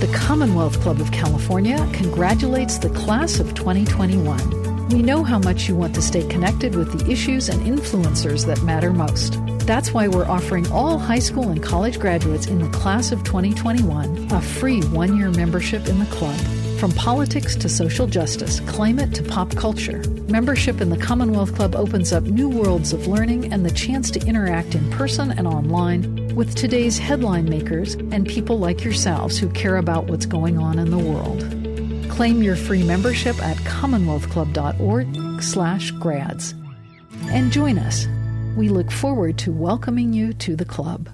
The Commonwealth Club of California congratulates the class of 2021. We know how much you want to stay connected with the issues and influencers that matter most. That's why we're offering all high school and college graduates in the class of 2021 a free one year membership in the club. From politics to social justice, climate to pop culture, membership in the Commonwealth Club opens up new worlds of learning and the chance to interact in person and online with today's headline makers and people like yourselves who care about what's going on in the world. Claim your free membership at commonwealthclub.org/grads and join us. We look forward to welcoming you to the club.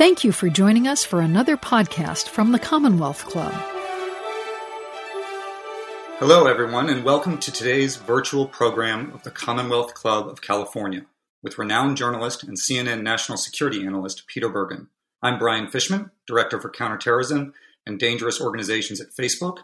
Thank you for joining us for another podcast from the Commonwealth Club. Hello, everyone, and welcome to today's virtual program of the Commonwealth Club of California with renowned journalist and CNN national security analyst Peter Bergen. I'm Brian Fishman, Director for Counterterrorism and Dangerous Organizations at Facebook,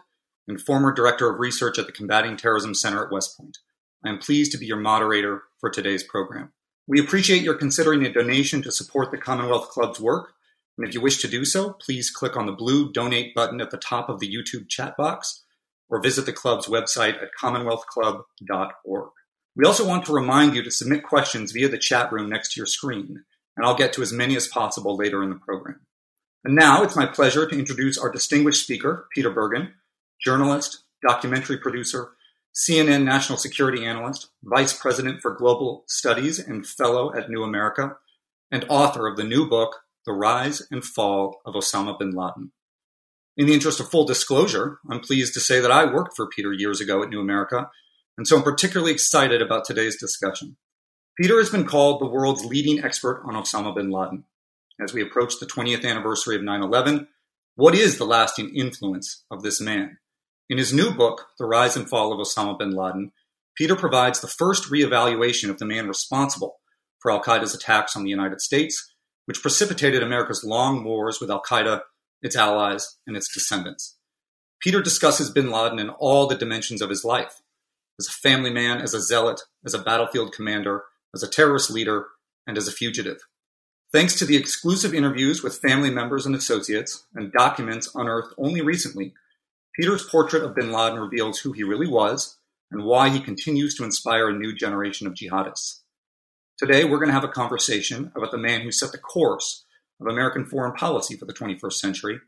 and former Director of Research at the Combating Terrorism Center at West Point. I am pleased to be your moderator for today's program. We appreciate your considering a donation to support the Commonwealth Club's work. And if you wish to do so, please click on the blue donate button at the top of the YouTube chat box or visit the club's website at commonwealthclub.org. We also want to remind you to submit questions via the chat room next to your screen, and I'll get to as many as possible later in the program. And now it's my pleasure to introduce our distinguished speaker, Peter Bergen, journalist, documentary producer, CNN national security analyst, vice president for global studies and fellow at New America, and author of the new book, The Rise and Fall of Osama bin Laden. In the interest of full disclosure, I'm pleased to say that I worked for Peter years ago at New America, and so I'm particularly excited about today's discussion. Peter has been called the world's leading expert on Osama bin Laden. As we approach the 20th anniversary of 9 11, what is the lasting influence of this man? In his new book, The Rise and Fall of Osama bin Laden, Peter provides the first reevaluation of the man responsible for Al Qaeda's attacks on the United States, which precipitated America's long wars with Al Qaeda, its allies, and its descendants. Peter discusses bin Laden in all the dimensions of his life as a family man, as a zealot, as a battlefield commander, as a terrorist leader, and as a fugitive. Thanks to the exclusive interviews with family members and associates and documents unearthed only recently, Peter's portrait of bin Laden reveals who he really was and why he continues to inspire a new generation of jihadists. Today, we're going to have a conversation about the man who set the course of American foreign policy for the 21st century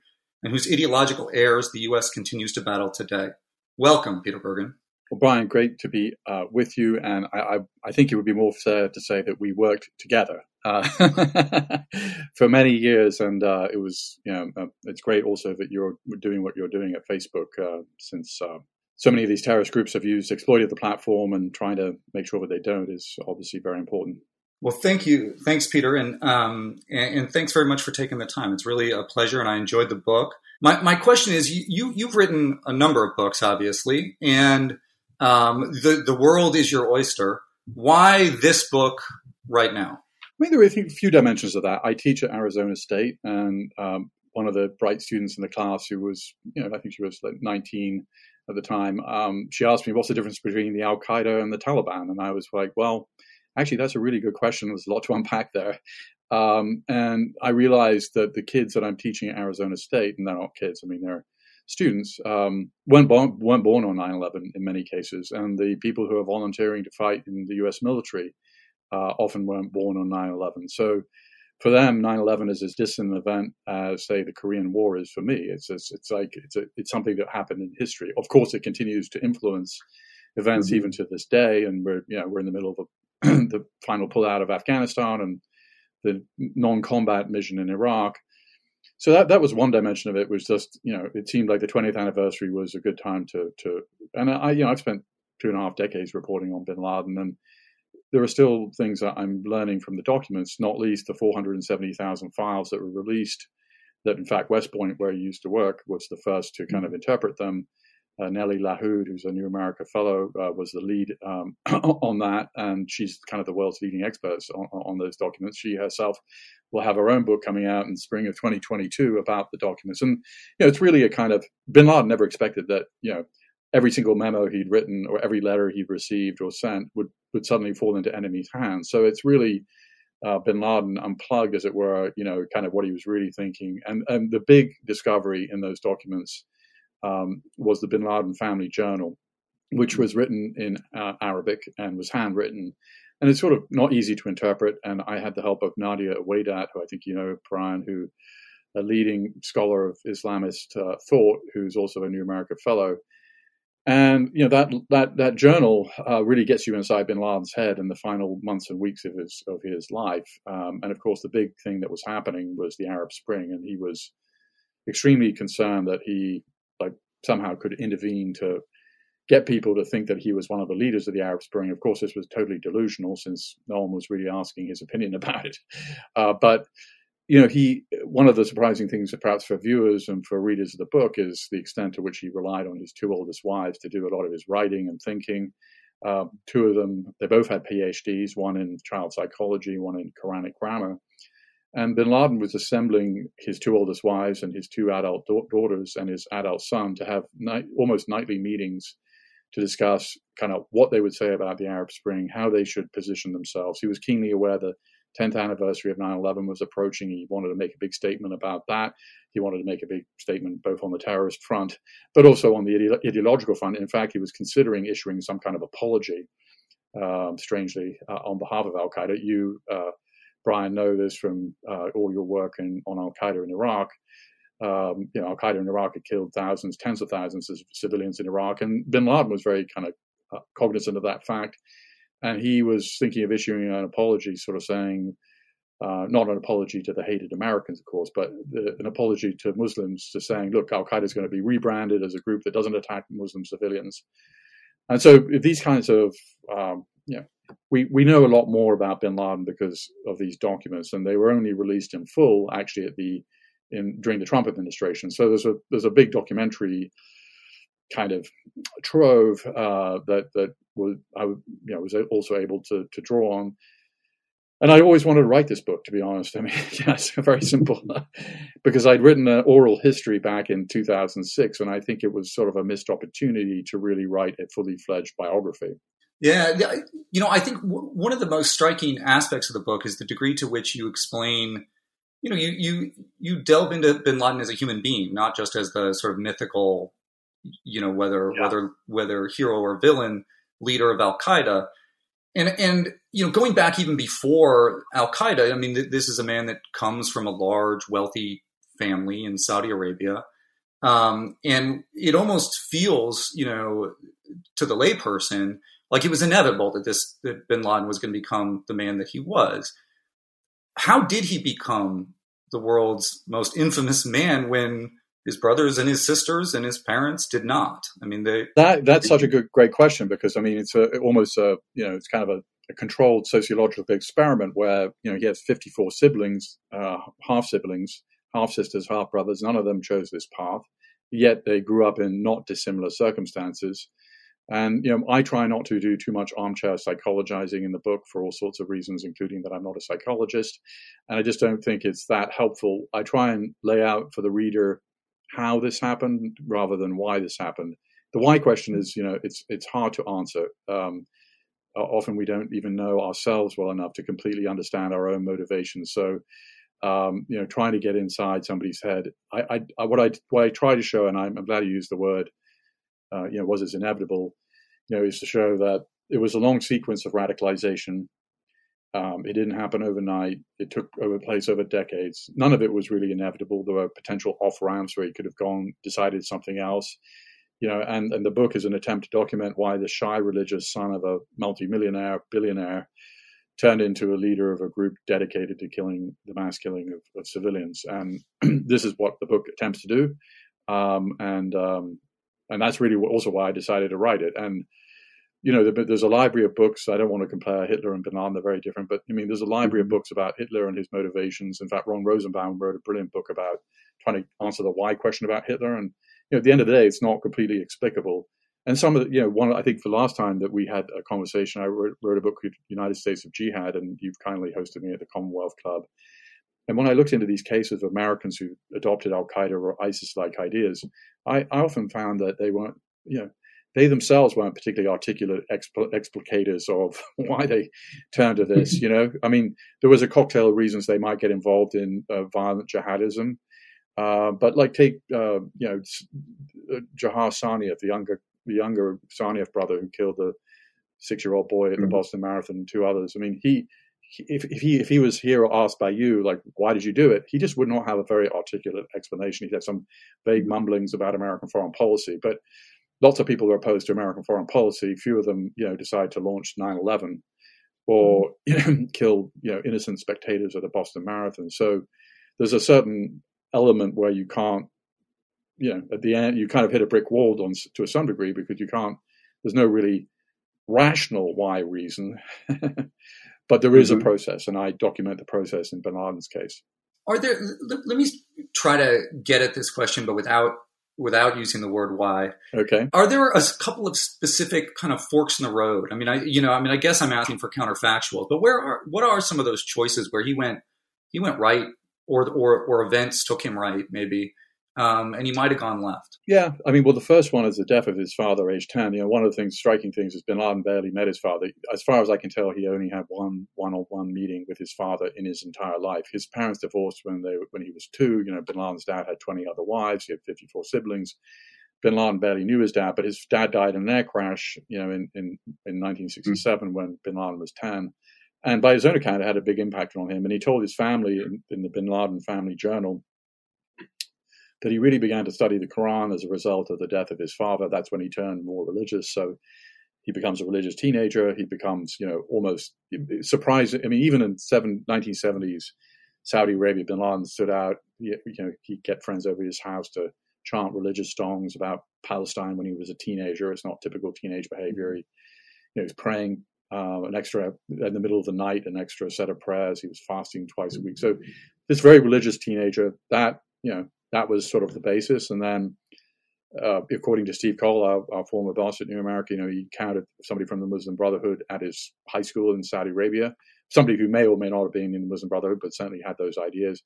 and whose ideological heirs the U.S. continues to battle today. Welcome, Peter Bergen. Well, Brian, great to be uh, with you. And I, I, I, think it would be more fair to say that we worked together uh, for many years. And uh, it was, you know, uh, it's great also that you're doing what you're doing at Facebook uh, since uh, so many of these terrorist groups have used, exploited the platform and trying to make sure that they don't is obviously very important. Well, thank you. Thanks, Peter. And, um, and, and, thanks very much for taking the time. It's really a pleasure, and I enjoyed the book. My, my question is you, you, have written a number of books, obviously, and um, the the world is your oyster. Why this book right now? I mean, there are a few dimensions of that. I teach at Arizona State, and um, one of the bright students in the class, who was, you know, I think she was like 19 at the time, um, she asked me, "What's the difference between the Al Qaeda and the Taliban?" And I was like, "Well, actually, that's a really good question. There's a lot to unpack there." Um, and I realized that the kids that I'm teaching at Arizona State, and they're not kids, I mean, they're students um, weren't, born, weren't born on 9 11 in many cases. And the people who are volunteering to fight in the US military uh, often weren't born on 9 11. So for them, 9 11 is as distant an event as, say, the Korean War is for me. It's, it's, it's like it's, a, it's something that happened in history. Of course, it continues to influence events mm-hmm. even to this day. And we're, you know, we're in the middle of a, the final pullout of Afghanistan and the non combat mission in Iraq so that that was one dimension of it was just you know it seemed like the 20th anniversary was a good time to to and I you know I've spent two and a half decades reporting on Bin Laden and there are still things that I'm learning from the documents, not least the 470,000 files that were released. That in fact West Point, where I used to work, was the first to kind of mm-hmm. interpret them. Uh, Nelly Lahoud, who's a New America Fellow, uh, was the lead um, on that, and she's kind of the world's leading expert on, on, those documents. She herself will have her own book coming out in spring of 2022 about the documents. And you know, it's really a kind of Bin Laden never expected that you know every single memo he'd written or every letter he'd received or sent would would suddenly fall into enemy's hands. So it's really uh, Bin Laden unplugged, as it were, you know, kind of what he was really thinking. And and the big discovery in those documents um, was the Bin Laden family journal, which was written in uh, Arabic and was handwritten. And it's sort of not easy to interpret. And I had the help of Nadia Oweidat, who I think you know, Brian, who a leading scholar of Islamist uh, thought, who's also a New America Fellow. And you know that that that journal uh, really gets you inside Bin Laden's head in the final months and weeks of his of his life. Um, and of course, the big thing that was happening was the Arab Spring, and he was extremely concerned that he like somehow could intervene to get people to think that he was one of the leaders of the Arab Spring. Of course, this was totally delusional since no one was really asking his opinion about it. Uh, but you know, he one of the surprising things, perhaps for viewers and for readers of the book, is the extent to which he relied on his two oldest wives to do a lot of his writing and thinking. Uh, two of them, they both had PhDs, one in child psychology, one in Quranic grammar. And bin Laden was assembling his two oldest wives and his two adult da- daughters and his adult son to have almost nightly meetings to discuss kind of what they would say about the Arab Spring, how they should position themselves. He was keenly aware the 10th anniversary of 9/11 was approaching. He wanted to make a big statement about that. He wanted to make a big statement both on the terrorist front, but also on the ide- ideological front. In fact, he was considering issuing some kind of apology, um, strangely, uh, on behalf of Al Qaeda. You, uh, Brian, know this from uh, all your work in, on Al Qaeda in Iraq. Um, you know, Al Qaeda in Iraq had killed thousands, tens of thousands of civilians in Iraq, and Bin Laden was very kind of uh, cognizant of that fact and he was thinking of issuing an apology, sort of saying, uh, not an apology to the hated Americans, of course, but the, an apology to Muslims, to saying, look, Al Qaeda is going to be rebranded as a group that doesn't attack Muslim civilians. And so these kinds of, um, you know, we, we know a lot more about bin Laden because of these documents, and they were only released in full actually at the in during the Trump administration. So there's a there's a big documentary kind of trove uh, that that was I you know was also able to to draw on. And I always wanted to write this book, to be honest. I mean, yes, very simple, because I'd written an oral history back in 2006, and I think it was sort of a missed opportunity to really write a fully fledged biography. Yeah, you know, I think w- one of the most striking aspects of the book is the degree to which you explain, you know, you you you delve into Bin Laden as a human being, not just as the sort of mythical you know whether yeah. whether whether hero or villain leader of Al Qaeda. And and you know going back even before Al Qaeda, I mean th- this is a man that comes from a large wealthy family in Saudi Arabia. Um, and it almost feels, you know, to the layperson, like it was inevitable that this that Bin Laden was going to become the man that he was. How did he become the world's most infamous man when his brothers and his sisters and his parents did not. I mean, they that that's such a good great question because I mean it's a, almost a you know it's kind of a, a, controlled sociological experiment where you know he has 54 siblings, uh, half siblings, half sisters, half brothers. None of them chose this path, yet they grew up in not dissimilar circumstances. And you know, I try not to do too much armchair psychologizing in the book for all sorts of reasons, including that I'm not a psychologist, and I just don't think it's that helpful. I try and lay out for the reader how this happened rather than why this happened. The why question is, you know, it's it's hard to answer. Um, often we don't even know ourselves well enough to completely understand our own motivations. So, um, you know, trying to get inside somebody's head. I, I, I, what I what I try to show, and I'm, I'm glad you used the word, uh, you know, was as inevitable, you know, is to show that it was a long sequence of radicalization um, it didn't happen overnight. It took over place over decades. None of it was really inevitable. There were potential off ramps where he could have gone, decided something else, you know. And and the book is an attempt to document why the shy religious son of a multimillionaire billionaire turned into a leader of a group dedicated to killing the mass killing of, of civilians. And this is what the book attempts to do. Um, and um, and that's really also why I decided to write it. And you know, there's a library of books. I don't want to compare Hitler and Bin Laden; they're very different. But I mean, there's a library of mm-hmm. books about Hitler and his motivations. In fact, Ron Rosenbaum wrote a brilliant book about trying to answer the why question about Hitler. And you know, at the end of the day, it's not completely explicable. And some of the, you know, one I think for the last time that we had a conversation, I wrote, wrote a book called United States of Jihad, and you've kindly hosted me at the Commonwealth Club. And when I looked into these cases of Americans who adopted Al Qaeda or ISIS like ideas, I, I often found that they weren't, you know, they themselves weren't particularly articulate expl- explicators of why they turned to this. you know, I mean, there was a cocktail of reasons they might get involved in uh, violent jihadism, uh, but like take uh, you know uh, Jahar Tsarnaev, the younger the younger Tsarnaev brother who killed the six year old boy at the mm-hmm. Boston Marathon and two others. I mean, he if, if he if he was here or asked by you like why did you do it, he just would not have a very articulate explanation. He'd have some vague mumblings about American foreign policy, but lots of people who are opposed to American foreign policy. Few of them, you know, decide to launch 9/11 or you hmm. know, kill you know innocent spectators at the Boston Marathon. So there's a certain element where you can't, you know, at the end you kind of hit a brick wall on to some degree because you can't. There's no really rational why reason, but there is mm-hmm. a process, and I document the process in Bin Laden's case. Are there? Let me try to get at this question, but without without using the word why. Okay. Are there a couple of specific kind of forks in the road? I mean, I you know, I mean, I guess I'm asking for counterfactuals, but where are what are some of those choices where he went he went right, or or or events took him right, maybe, um, and he might have gone left. Yeah, I mean, well, the first one is the death of his father, age ten. You know, one of the things, striking things, is Bin Laden barely met his father. As far as I can tell, he only had one one-on-one meeting with his father in his entire life. His parents divorced when they when he was two. You know, Bin Laden's dad had twenty other wives. He had fifty-four siblings. Bin Laden barely knew his dad, but his dad died in an air crash. You know, in in, in 1967 mm. when Bin Laden was ten. And by his own account, it had a big impact on him. And he told his family in, in the Bin Laden family journal that he really began to study the Quran as a result of the death of his father. That's when he turned more religious. So he becomes a religious teenager. He becomes, you know, almost surprising. I mean, even in seven, 1970s, Saudi Arabia, bin Laden stood out. You know, he'd get friends over his house to chant religious songs about Palestine when he was a teenager. It's not typical teenage behavior. He, you know, he's praying uh, an extra in the middle of the night, an extra set of prayers. He was fasting twice a week. So this very religious teenager that you know that was sort of the basis. And then, uh, according to Steve Coll, our, our, former boss at New America, you know, he counted somebody from the Muslim Brotherhood at his high school in Saudi Arabia, somebody who may or may not have been in the Muslim Brotherhood, but certainly had those ideas.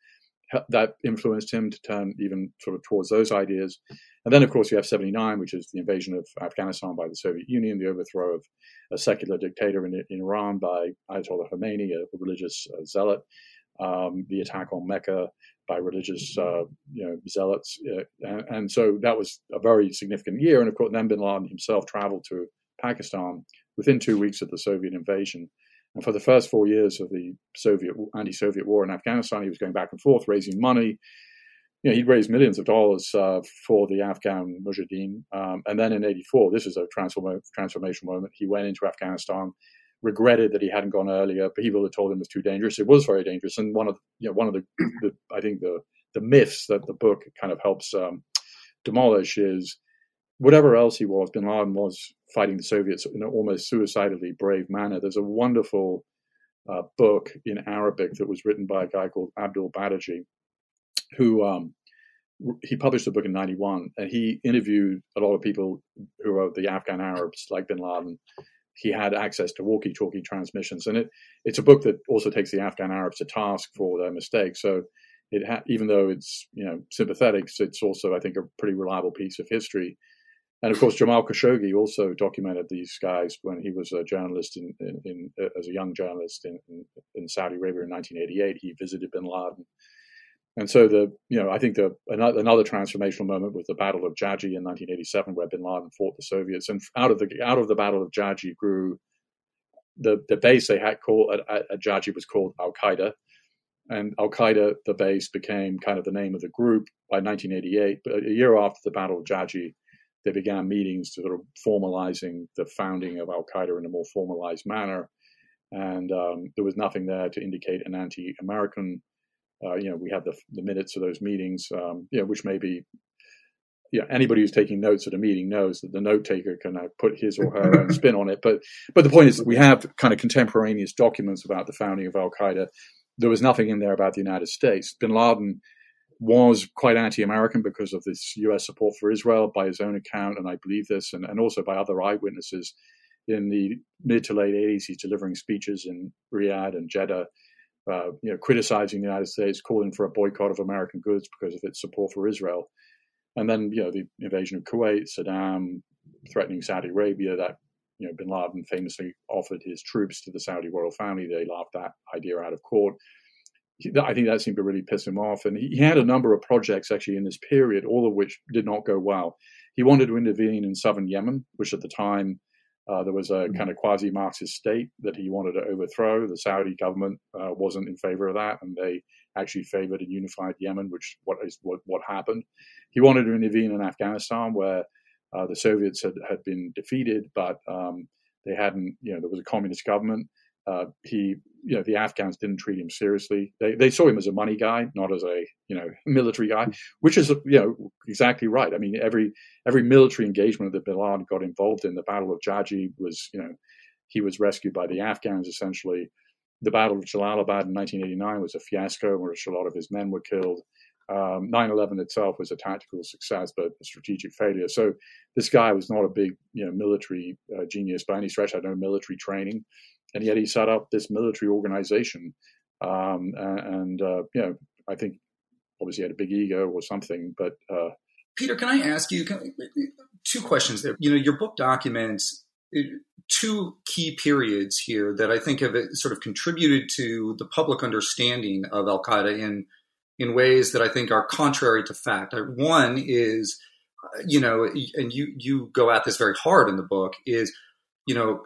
That influenced him to turn even sort of towards those ideas. And then, of course, you have 79, which is the invasion of Afghanistan by the Soviet Union, the overthrow of a secular dictator in, in Iran by Ayatollah Khomeini, a religious uh, zealot, um, the attack on Mecca, by religious uh, you know zealots, uh, and, and, so that was a very significant year. And of course, then Bin Laden himself traveled to Pakistan within two weeks of the Soviet invasion. And for the first four years of the Soviet anti-Soviet war in Afghanistan, he was going back and forth raising money. You know, he'd raised millions of dollars uh, for the Afghan Mujahideen. Um, and then in '84, this is a transform- transformation moment. He went into Afghanistan regretted that he hadn't gone earlier. People had told him it was too dangerous. It was very dangerous, and one of you know one of the, the I think the the myths that the book kind of helps um, demolish is whatever else he was, Bin Laden was fighting the Soviets in an almost suicidally brave manner. There's a wonderful uh, book in Arabic that was written by a guy called Abdul Badaji, who um, he published a book in 91 and he interviewed a lot of people who are the Afghan Arabs like bin Laden he had access to walkie-talkie transmissions, and it it's a book that also takes the Afghan Arabs to task for their mistakes. So it ha- even though it's you know sympathetic, it's also I think a pretty reliable piece of history. And of course, Jamal Khashoggi also documented these guys when he was a journalist in, in, in as a young journalist in, in, Saudi Arabia in 1988. He visited Bin Laden and so the you know I think the another, transformational moment was the Battle of Jaji in 1987, where Bin Laden fought the Soviets, and out of the out of the Battle of Jaji grew the the base they had called at, at Jaji was called Al Qaeda, and Al Qaeda the base became kind of the name of the group by 1988. But a year after the Battle of Jaji, they began meetings to sort of formalizing the founding of Al Qaeda in a more formalized manner, and um, there was nothing there to indicate an anti-American uh, you know, we have the, the minutes of those meetings, um, you know, which may be, yeah, anybody who's taking notes at a meeting knows that the note taker can uh, put his or her own spin on it. But, but the point is that we have kind of contemporaneous documents about the founding of Al Qaeda. There was nothing in there about the United States. Bin Laden was quite anti-American because of this U.S. support for Israel, by his own account, and I believe this, and, and also by other eyewitnesses. In the mid to late 80s, he's delivering speeches in Riyadh and Jeddah uh, you know, criticizing the United States, calling for a boycott of American goods because of its support for Israel. And then, you know, the invasion of Kuwait, Saddam, threatening Saudi Arabia. That you know, Bin Laden famously offered his troops to the Saudi royal family. They laughed that idea out of court. I think that seemed to really piss him off. And he had a number of projects actually in this period, all of which did not go well. He wanted to intervene in southern Yemen, which at the time uh, there was a mm-hmm. kind of quasi Marxist state that he wanted to overthrow. The Saudi government uh, wasn't in favor of that, and they actually favored a unified Yemen, which what is what, what happened. He wanted to intervene in Afghanistan, where uh, the Soviets had, had been defeated, but um, they hadn't, you know, there was a communist government. Uh, he, you know, the Afghans didn't treat him seriously. They they saw him as a money guy, not as a you know military guy, which is you know exactly right. I mean, every every military engagement that Bin Laden got involved in, the Battle of Jaji was you know he was rescued by the Afghans essentially. The Battle of Jalalabad in 1989 was a fiasco, in which a lot of his men were killed. Um, 9/11 itself was a tactical success, but a strategic failure. So this guy was not a big, you know, military uh, genius by any stretch. Had no military training and yet he set up this military organization. Um, and uh, you know, I think obviously had a big ego or something. But uh, Peter, can I ask you can, two questions there? You know, your book documents uh, two key periods here that I think have uh, sort of contributed to the public understanding of Al Qaeda in in ways that I think are contrary to fact. One is, you know, and you you go at this very hard in the book is, you know,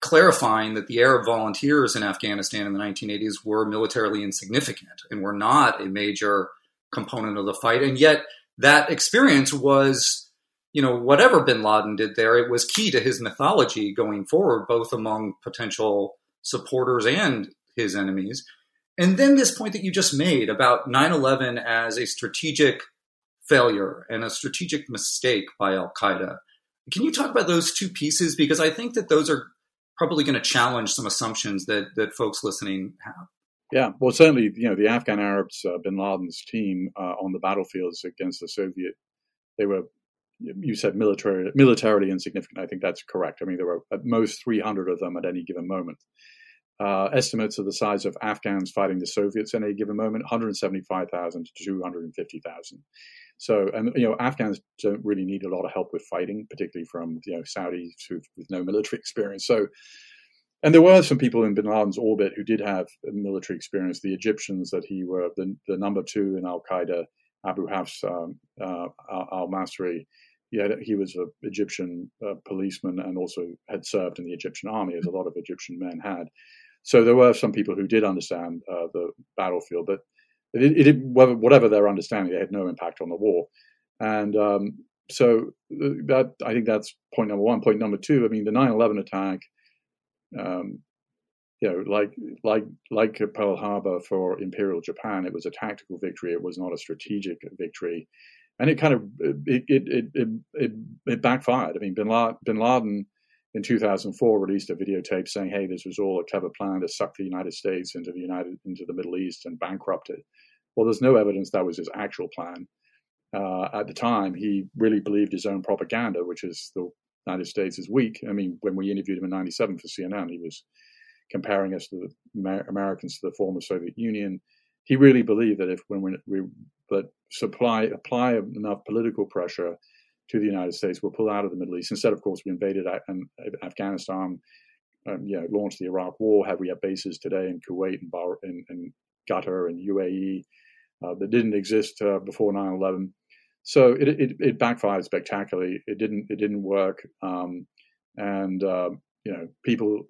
clarifying that the Arab volunteers in Afghanistan in the 1980s were militarily insignificant and were not a major component of the fight. And yet, that experience was, you know, whatever bin Laden did there, it was key to his mythology going forward, both among potential supporters and his enemies. And then this point that you just made about 9 11 as a strategic failure and a strategic mistake by Al Qaeda. Can you talk about those two pieces? Because I think that those are probably going to challenge some assumptions that that folks listening have. Yeah, well, certainly, you know, the Afghan Arabs, uh, Bin Laden's team uh, on the battlefields against the Soviet, they were, you said, military, militarily insignificant. I think that's correct. I mean, there were at most 300 of them at any given moment. Uh, estimates of the size of Afghans fighting the Soviets at any given moment, 175,000 to 250,000. So, and you know, Afghans don't really need a lot of help with fighting, particularly from you know Saudis who with no military experience. So, and there were some people in Bin Laden's orbit who did have military experience. The Egyptians that he were the, the number two in Al Qaeda, Abu Hafs um, uh, al Masri. He, had, he was an Egyptian uh, policeman and also had served in the Egyptian army, as a lot of Egyptian men had. So there were some people who did understand uh, the battlefield, but it, it, whatever their understanding, they had no impact on the war. And um, so uh, that I think that's point number one. Point number two, I mean, the 9/11 attack, um, you know, like like like Pearl Harbor for Imperial Japan, it was a tactical victory. It was not a strategic victory, and it kind of it it it it, it backfired. I mean, Bin Laden, Bin Laden in 2004 released a videotape saying, "Hey, this was all a clever plan to suck the United States into the United into the Middle East and bankrupt it." Well, there's no evidence that was his actual plan. Uh, at the time, he really believed his own propaganda, which is the United States is weak. I mean, when we interviewed him in '97 for CNN, he was comparing us to the Americans to the former Soviet Union. He really believed that if when we, we but supply apply enough political pressure to the United States, we'll pull out of the Middle East. Instead, of course, we invaded Afghanistan, um, you know, launched the Iraq War. Have we have bases today in Kuwait and, Bahrain, in, in Qatar and UAE uh, that didn't exist uh, before 9/11. So it, it, it backfired spectacularly. It didn't it didn't work, um, and uh, you know people.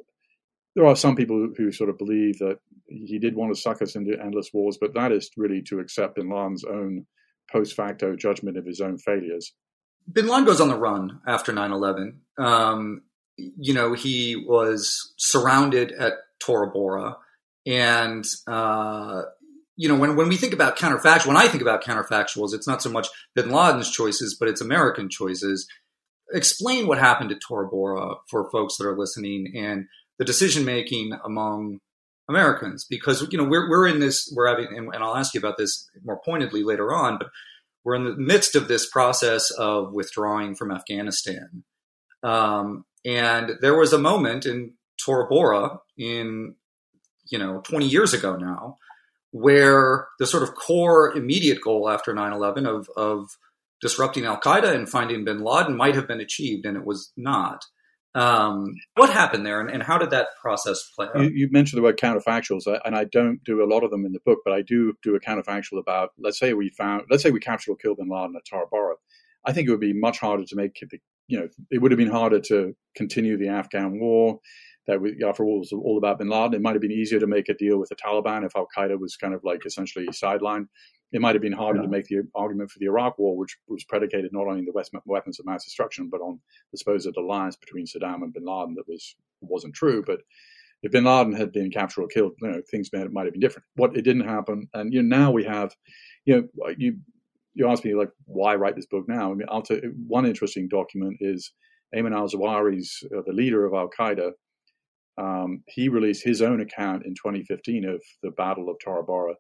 There are some people who sort of believe that he did want to suck us into endless wars, but that is really to accept Bin Laden's own post facto judgment of his own failures. Bin Laden goes on the run after 9 11. Um, you know, he was surrounded at Tora Bora and uh, you know, when, when we think about counterfactual, when I think about counterfactuals, it's not so much Bin Laden's choices, but it's American choices. Explain what happened at Tora Bora for folks that are listening and the decision making among Americans, because you know we're we're in this we're having, and, and I'll ask you about this more pointedly later on, but we're in the midst of this process of withdrawing from Afghanistan. Um, and there was a moment in Tora Bora in, you know, 20 years ago now, where the sort of core immediate goal after 9 11 of, of disrupting Al Qaeda and finding bin Laden might have been achieved, and it was not. Um, what happened there, and, and, how did that process play out? You, you, mentioned the word counterfactuals, uh, and I don't do a lot of them in the book, but I do do a counterfactual about, let's say we found, let's say we captured or killed bin Laden at Tora Bora. I think it would be much harder to make, you know, it would have been harder to continue the Afghan war. That we, after all, was all about bin Laden. It might have been easier to make a deal with the Taliban if Al Qaeda was kind of like essentially sidelined it might have been harder yeah. to make the argument for the Iraq War, which was predicated not only on the West weapons of mass destruction, but on the supposed alliance between Saddam and Bin Laden that was wasn't true. But if Bin Laden had been captured or killed, you know, things might, might have been different. What it didn't happen, and you know, now we have, you know, you you ask me like why write this book now? I mean, I'll tell one interesting document is Ayman al-Zawahiri's uh, the leader of Al Qaeda. Um, he released his own account in 2015 of the Battle of Tora Bora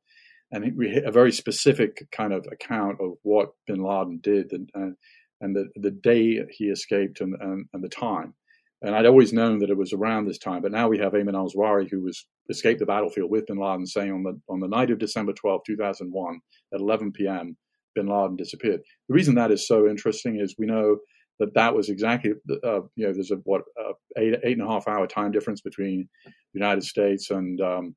and we hit a very specific kind of account of what Bin Laden did and and, and the the day he escaped and, and, and the time. And I'd always known that it was around this time, but now we have Ayman al-Zawahiri who was escaped the battlefield with Bin Laden, saying on the on the night of December 12, 2001, at 11 p.m., Bin Laden disappeared. The reason that is so interesting is we know that that was exactly uh, you know there's a what uh, eight eight and a half hour time difference between the United States and um,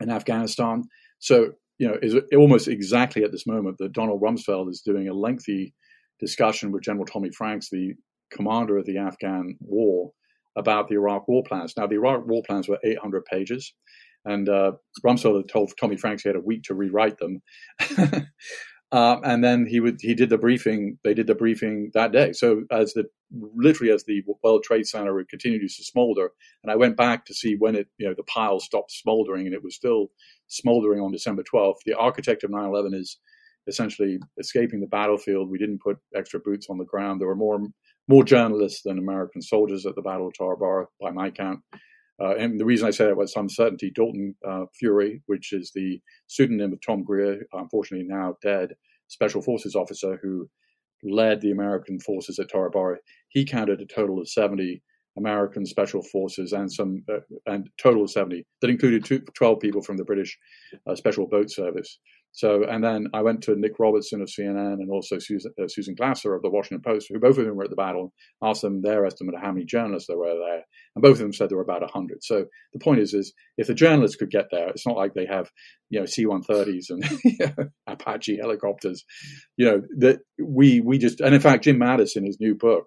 and Afghanistan. So, you know, is almost exactly at this moment that Donald Rumsfeld is doing a lengthy discussion with General Tommy Franks, the commander of the Afghan war, about the Iraq war plans. Now, the Iraq war plans were 800 pages, and uh, Rumsfeld had told Tommy Franks he had a week to rewrite them. Uh, and then he would he did the briefing. They did the briefing that day. So as the literally as the World Trade Center continued to smolder, and I went back to see when it you know the pile stopped smoldering, and it was still smoldering on December 12th. The architect of 9/11 is essentially escaping the battlefield. We didn't put extra boots on the ground. There were more more journalists than American soldiers at the Battle of Tora Bora, by my count. Uh, and the reason I say that with some certainty, Dalton uh, Fury, which is the pseudonym of Tom Greer, unfortunately now dead, special forces officer who led the American forces at Tora he counted a total of 70 American special forces and some, uh, and total of 70. That included two, 12 people from the British uh, Special Boat Service. So, and then I went to Nick Robertson of CNN and also Susan, uh, Susan Glasser of the Washington Post, who both of them were at the battle, asked them their estimate of how many journalists there were there, and both of them said there were about 100. So the point is, is if the journalists could get there, it's not like they have, you know, C-130s and Apache helicopters, you know, that we we just, and in fact, Jim Mattis in his new book,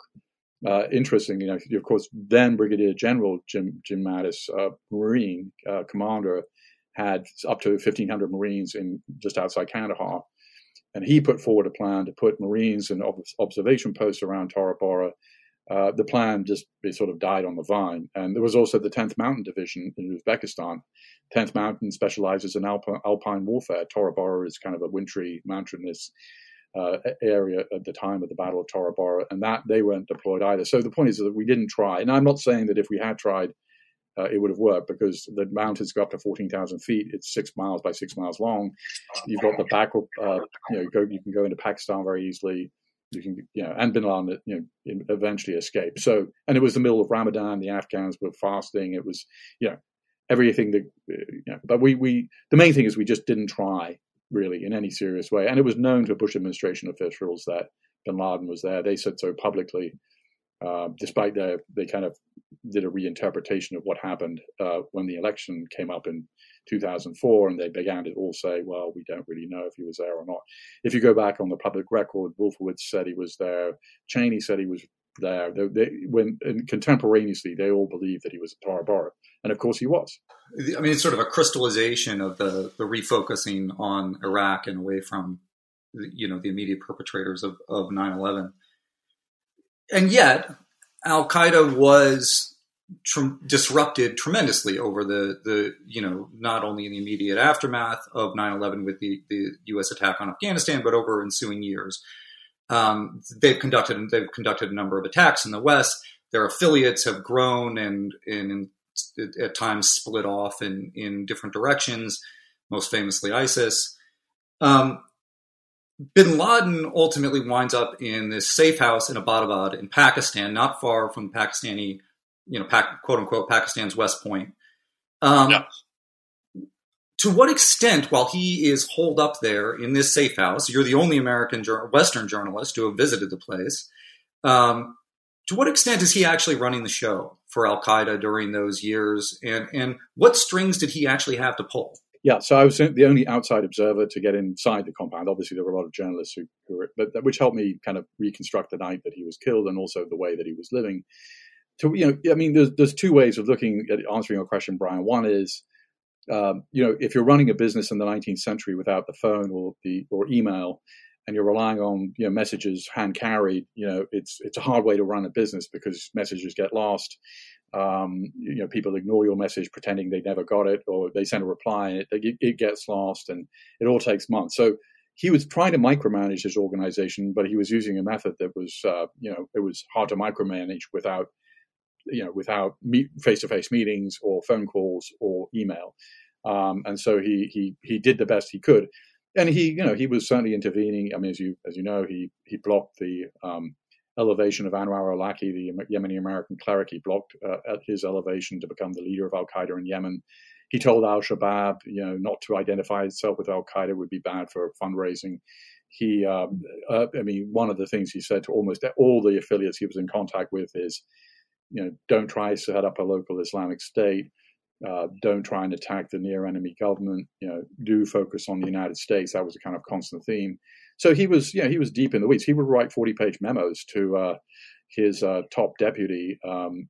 uh, interesting, you know, of course, then Brigadier General Jim Jim Mattis, uh, Marine uh, commander had up to 1,500 Marines in just outside Kandahar. And he put forward a plan to put Marines in observation posts around Tora Bora. Uh, the plan just sort of died on the vine. And there was also the 10th Mountain Division in Uzbekistan. 10th Mountain specializes in alpine, alpine warfare. Tora Bora is kind of a wintry, mountainous uh, area at the time of the Battle of Tora Bora, and that they weren't deployed either. So the point is that we didn't try. And I'm not saying that if we had tried, uh, it would have worked because the mountains go up to 14,000 feet. It's six miles by six miles long. You've got the back, uh, you know, go, you can go into Pakistan very easily. You can, you know, and Bin Laden, you know, eventually escape. So, and it was the middle of Ramadan. The Afghans were fasting. It was, you know, everything that, you know, but we, we, the main thing is we just didn't try really in any serious way. And it was known to Bush administration officials that Bin Laden was there. They said so publicly. Uh, despite their, they kind of did a reinterpretation of what happened uh, when the election came up in 2004, and they began to all say, "Well, we don't really know if he was there or not." If you go back on the public record, Wolfowitz said he was there. Cheney said he was there. They, they, when contemporaneously, they all believed that he was at Tora Bora, and of course he was. I mean, it's sort of a crystallization of the the refocusing on Iraq and away from, you know, the immediate perpetrators of of 9/11 and yet Al Qaeda was tr- disrupted tremendously over the the you know not only in the immediate aftermath of 9/11 with the the U.S. attack on Afghanistan, but over ensuing years. Um, they've conducted they've conducted a number of attacks in the West. Their affiliates have grown and, and at times split off in in different directions. Most famously, ISIS. Um, bin Laden ultimately winds up in this safe house in Abbottabad in Pakistan, not far from Pakistani, you know, quote unquote, Pakistan's West Point. Um, yeah. to what extent, while he is holed up there in this safe house, you're the only American Western journalist to have visited the place. Um, to what extent is he actually running the show for Al Qaeda during those years, and and what strings did he actually have to pull? Yeah, so I was the only outside observer to get inside the compound. Obviously, there were a lot of journalists who, who were, but which helped me kind of reconstruct the night that he was killed and also the way that he was living. To you know, I mean, there's there's two ways of looking at answering your question, Brian. One is, um, you know, if you're running a business in the 19th century without the phone or the or email, and you're relying on you know messages hand carried, you know, it's it's a hard way to run a business because messages get lost um, you know, people ignore your message pretending they never got it, or they send a reply and it, it gets lost, and it all takes months. So he was trying to micromanage his organization, but he was using a method that was, uh, you know, it was hard to micromanage without, you know, without face-to-face meetings or phone calls or email. Um, and so he he he did the best he could, and he you know he was certainly intervening. I mean, as you as you know, he he blocked the um, elevation of Anwar al-Awlaki, the Yemeni American cleric. He blocked uh, his elevation to become the leader of Al Qaeda in Yemen. He told Al Shabaab, you know, not to identify itself with Al Qaeda would be bad for fundraising. He, um, uh, I mean, one of the things he said to almost all the affiliates he was in contact with is, you know, don't try to set up a local Islamic state. Uh, don't try and attack the near enemy government. You know, do focus on the United States. That was a kind of constant theme. So he was, you know, he was deep in the weeds. He would write forty-page memos to uh, his uh, top deputy, um,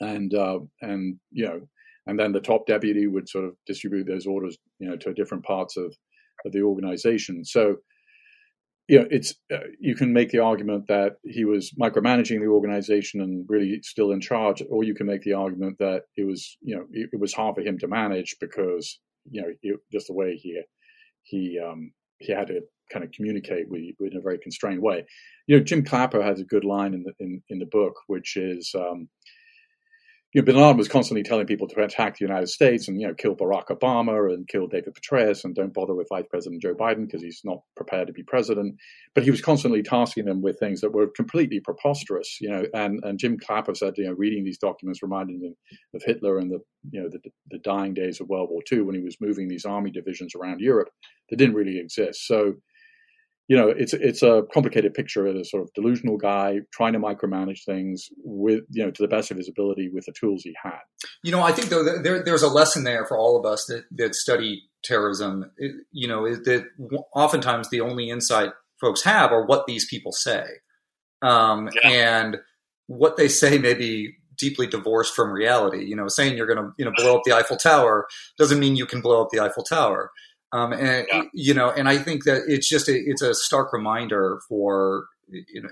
and uh, and you know, and then the top deputy would sort of distribute those orders, you know, to different parts of, of the organization. So, you know, it's uh, you can make the argument that he was micromanaging the organization and really still in charge, or you can make the argument that it was, you know, it, it was hard for him to manage because you know it, just the way he he um, he had to kind of communicate with, in a very constrained way. You know, Jim Clapper has a good line in the in, in the book, which is, um, you know, Bin Laden was constantly telling people to attack the United States and you know kill Barack Obama and kill David Petraeus and don't bother with Vice President Joe Biden because he's not prepared to be president. But he was constantly tasking them with things that were completely preposterous. You know, and and Jim Clapper said, you know, reading these documents reminded him of Hitler and the you know the the dying days of World War II when he was moving these army divisions around Europe that didn't really exist. So you know, it's it's a complicated picture of a sort of delusional guy trying to micromanage things with, you know, to the best of his ability with the tools he had. You know, I think though there, there's a lesson there for all of us that that study terrorism. You know, is that oftentimes the only insight folks have are what these people say, um, yeah. and what they say may be deeply divorced from reality. You know, saying you're going to you know blow up the Eiffel Tower doesn't mean you can blow up the Eiffel Tower. Um, and yeah. you know, and I think that it's just a, it's a stark reminder for,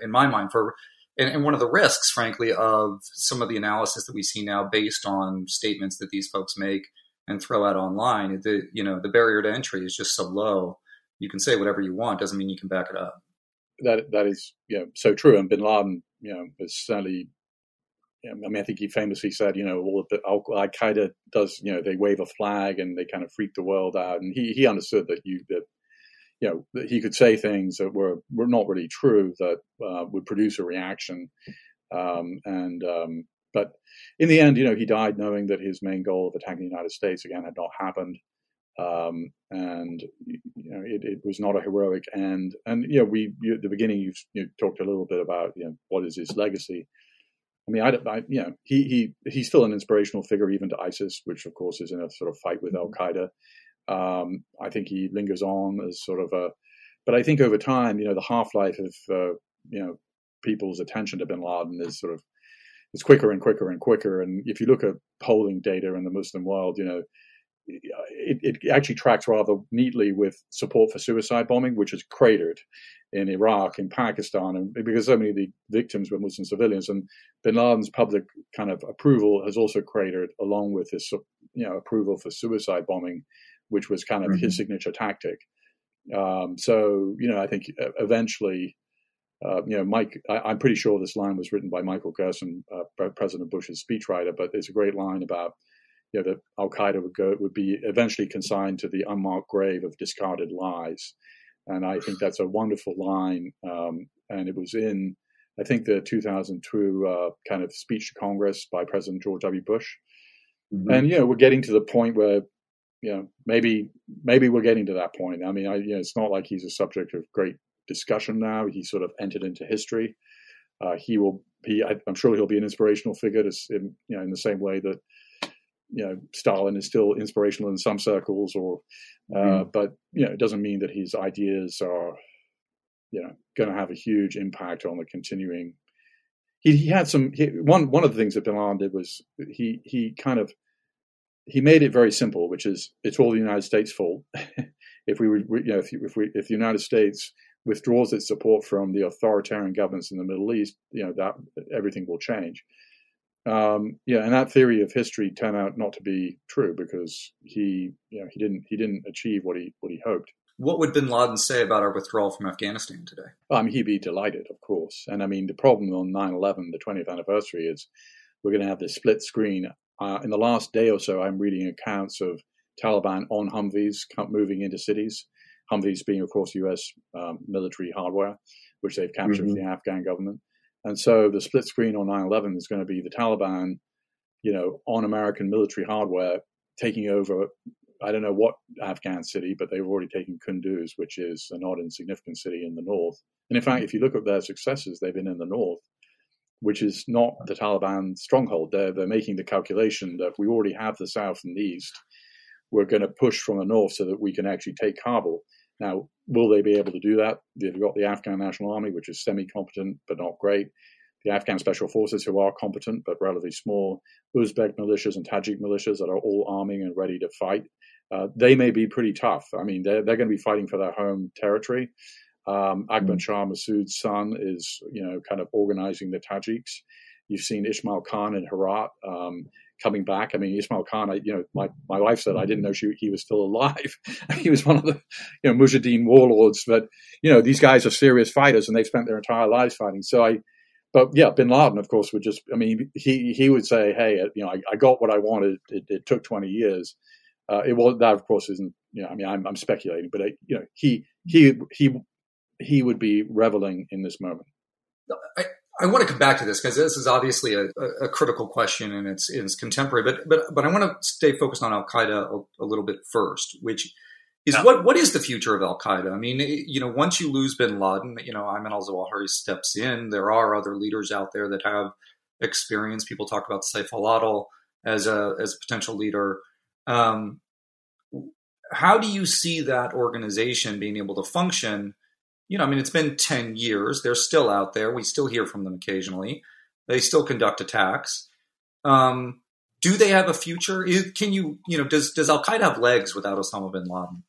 in my mind, for and, and, one of the risks, frankly, of some of the analysis that we see now based on statements that these folks make and throw out online. The you know the barrier to entry is just so low. You can say whatever you want, doesn't mean you can back it up. That that is you know, so true. And Bin Laden, you know, is certainly I mean, I think he famously said, you know, all the Al Qaeda does, you know, they wave a flag and they kind of freak the world out, and he he understood that you that you know that he could say things that were were not really true that uh, would produce a reaction, um, and um, but in the end, you know, he died knowing that his main goal of attacking the United States again had not happened. Um, and you know it, it, was not a heroic end. And you know, we you, at the beginning you, you talked a little bit about you know what is his legacy. I mean, I, I, you know, he he he's still an inspirational figure even to ISIS, which of course is in a sort of fight with Al mm-hmm. Qaeda. Um, I think he lingers on as sort of a, but I think over time, you know, the half life of uh, you know people's attention to Bin Laden is sort of is quicker and quicker and quicker. And if you look at polling data in the Muslim world, you know, it, it actually tracks rather neatly with support for suicide bombing, which has cratered in Iraq, in Pakistan, and because so many of the victims were Muslim civilians, and Bin Laden's public kind of approval has also cratered, along with his you know approval for suicide bombing, which was kind of mm-hmm. his signature tactic. Um, so you know, I think eventually, uh, you know, Mike, I, am pretty sure this line was written by Michael Gerson, uh, President Bush's speechwriter, but it's a great line about you know that Al Qaeda would go would be eventually consigned to the unmarked grave of discarded lies and I think that's a wonderful line. Um, and it was in, I think, the 2002 uh, kind of speech to Congress by President George W. Bush. Mm-hmm. And, you know, we're getting to the point where, you know, maybe maybe we're getting to that point. I mean, I, you know, it's not like he's a subject of great discussion now. He sort of entered into history. Uh, he will. He, I, am sure he'll be an inspirational figure, to, in, you know, in the same way that you know Stalin is still inspirational in some circles, or uh, mm. but you know, it doesn't mean that his ideas are you know going to have a huge impact on the continuing. He, he had some he, one one of the things that Bin Laden did was he he kind of he made it very simple, which is it's all the United States' fault. if we you know if, if we if the United States withdraws its support from the authoritarian governments in the Middle East, you know that everything will change. Um, yeah, and that theory of history turned out not to be true because he, you know, he didn't he didn't achieve what he what he hoped. What would Bin Laden say about our withdrawal from Afghanistan today? I mean, he'd be delighted, of course. And I mean, the problem on 9/11, the 20th anniversary, is we're going to have this split screen. Uh, in the last day or so, I'm reading accounts of Taliban on Humvees moving into cities. Humvees being, of course, U.S. Um, military hardware, which they've captured mm-hmm. from the Afghan government. And so the split screen on 9/11 is going to be the Taliban, you know, on American military hardware taking over. I don't know what Afghan city, but they've already taken Kunduz, which is a not insignificant city in the north. And in fact, if you look at their successes, they've been in the north, which is not the Taliban stronghold. They're they're making the calculation that we already have the south and the east. We're going to push from the north so that we can actually take Kabul. Now, will they be able to do that? They've got the Afghan National Army, which is semi competent but not great. The Afghan Special Forces, who are competent but relatively small. Uzbek militias and Tajik militias that are all arming and ready to fight. Uh, they may be pretty tough. I mean, they're, they're going to be fighting for their home territory. Um, Ahmad Shah Massoud's son is, you know, kind of organizing the Tajiks. You've seen Ismail Khan in Herat. Um, coming back. I mean, Ismail Khan, I, you know, my, my wife said I didn't know she, he was still alive. he was one of the, you know, Mujahideen warlords. But, you know, these guys are serious fighters and they've spent their entire lives fighting. So I, but yeah, Bin Laden, of course, would just, I mean, he, he would say, hey, you know, I, I got what I wanted. It, it took 20 years. Uh, it was, that of course isn't, you know, I mean, I'm, I'm speculating, but, I, you know, he, he, he, he would be reveling in this moment. I, I want to come back to this because this is obviously a, a, critical question and it's, it's contemporary, but, but, but I want to stay focused on Al Qaeda a, a, little bit first, which is yeah. what, what is the future of Al Qaeda? I mean, you know, once you lose bin Laden, you know, Ayman al Zawahiri steps in. There are other leaders out there that have experience. People talk about Saif al as a, as a potential leader. Um, how do you see that organization being able to function? You know, I mean, it's been 10 years. They're still out there. We still hear from them occasionally. They still conduct attacks. Um, do they have a future? Can you, you know, does, does Al Qaeda have legs without Osama bin Laden?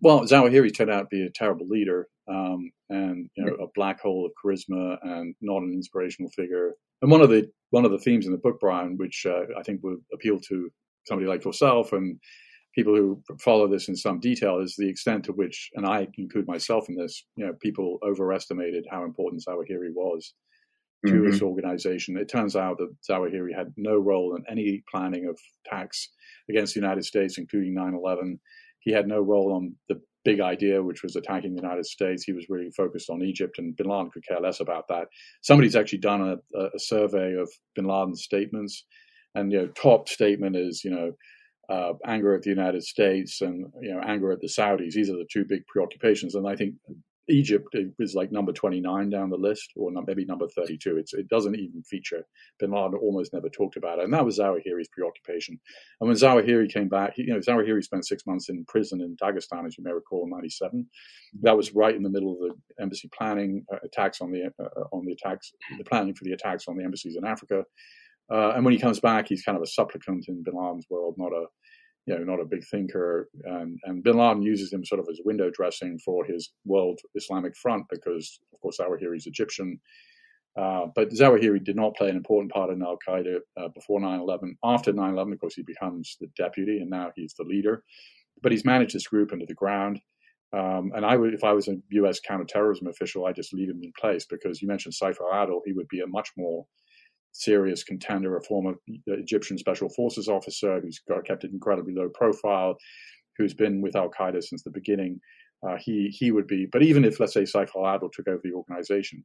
Well, Zawahiri turned out to be a terrible leader um, and you know, a black hole of charisma and not an inspirational figure. And one of the one of the themes in the book, Brian, which uh, I think would appeal to somebody like yourself and people who follow this in some detail is the extent to which, and I include myself in this, you know, people overestimated how important Zawahiri was to mm-hmm. this organization. It turns out that Zawahiri had no role in any planning of attacks against the United States, including 9 11. He had no role on the big idea, which was attacking the United States. He was really focused on Egypt, and bin Laden could care less about that. Somebody's actually done a, a survey of bin Laden's statements, and you know, top statement is, you know, uh, anger at the United States and you know anger at the Saudis. These are the two big preoccupations, and I think Egypt is like number 29 down the list, or maybe number 32. It's, it doesn't even feature. Bin Laden almost never talked about it, and that was Zawahiri's preoccupation. And when Zawahiri came back, he, you know, Zawahiri spent six months in prison in Dagestan, as you may recall, in '97. That was right in the middle of the embassy planning uh, attacks on the uh, on the attacks, the planning for the attacks on the embassies in Africa. Uh, and when he comes back, he's kind of a supplicant in Bin Laden's world, not a you know, not a big thinker. And, and bin Laden uses him sort of as window dressing for his World Islamic Front because, of course, Zawahiri is Egyptian. Uh, but Zawahiri did not play an important part in Al Qaeda uh, before 9 11. After 9 11, of course, he becomes the deputy and now he's the leader. But he's managed this group into the ground. Um, and I would, if I was a U.S. counterterrorism official, I'd just leave him in place because you mentioned Saif al-Adil. He would be a much more serious contender, a former Egyptian special forces officer who's got, kept an incredibly low profile, who's been with Al Qaeda since the beginning. Uh, he he would be, but even if let's say Saif al-Adil took over the organization,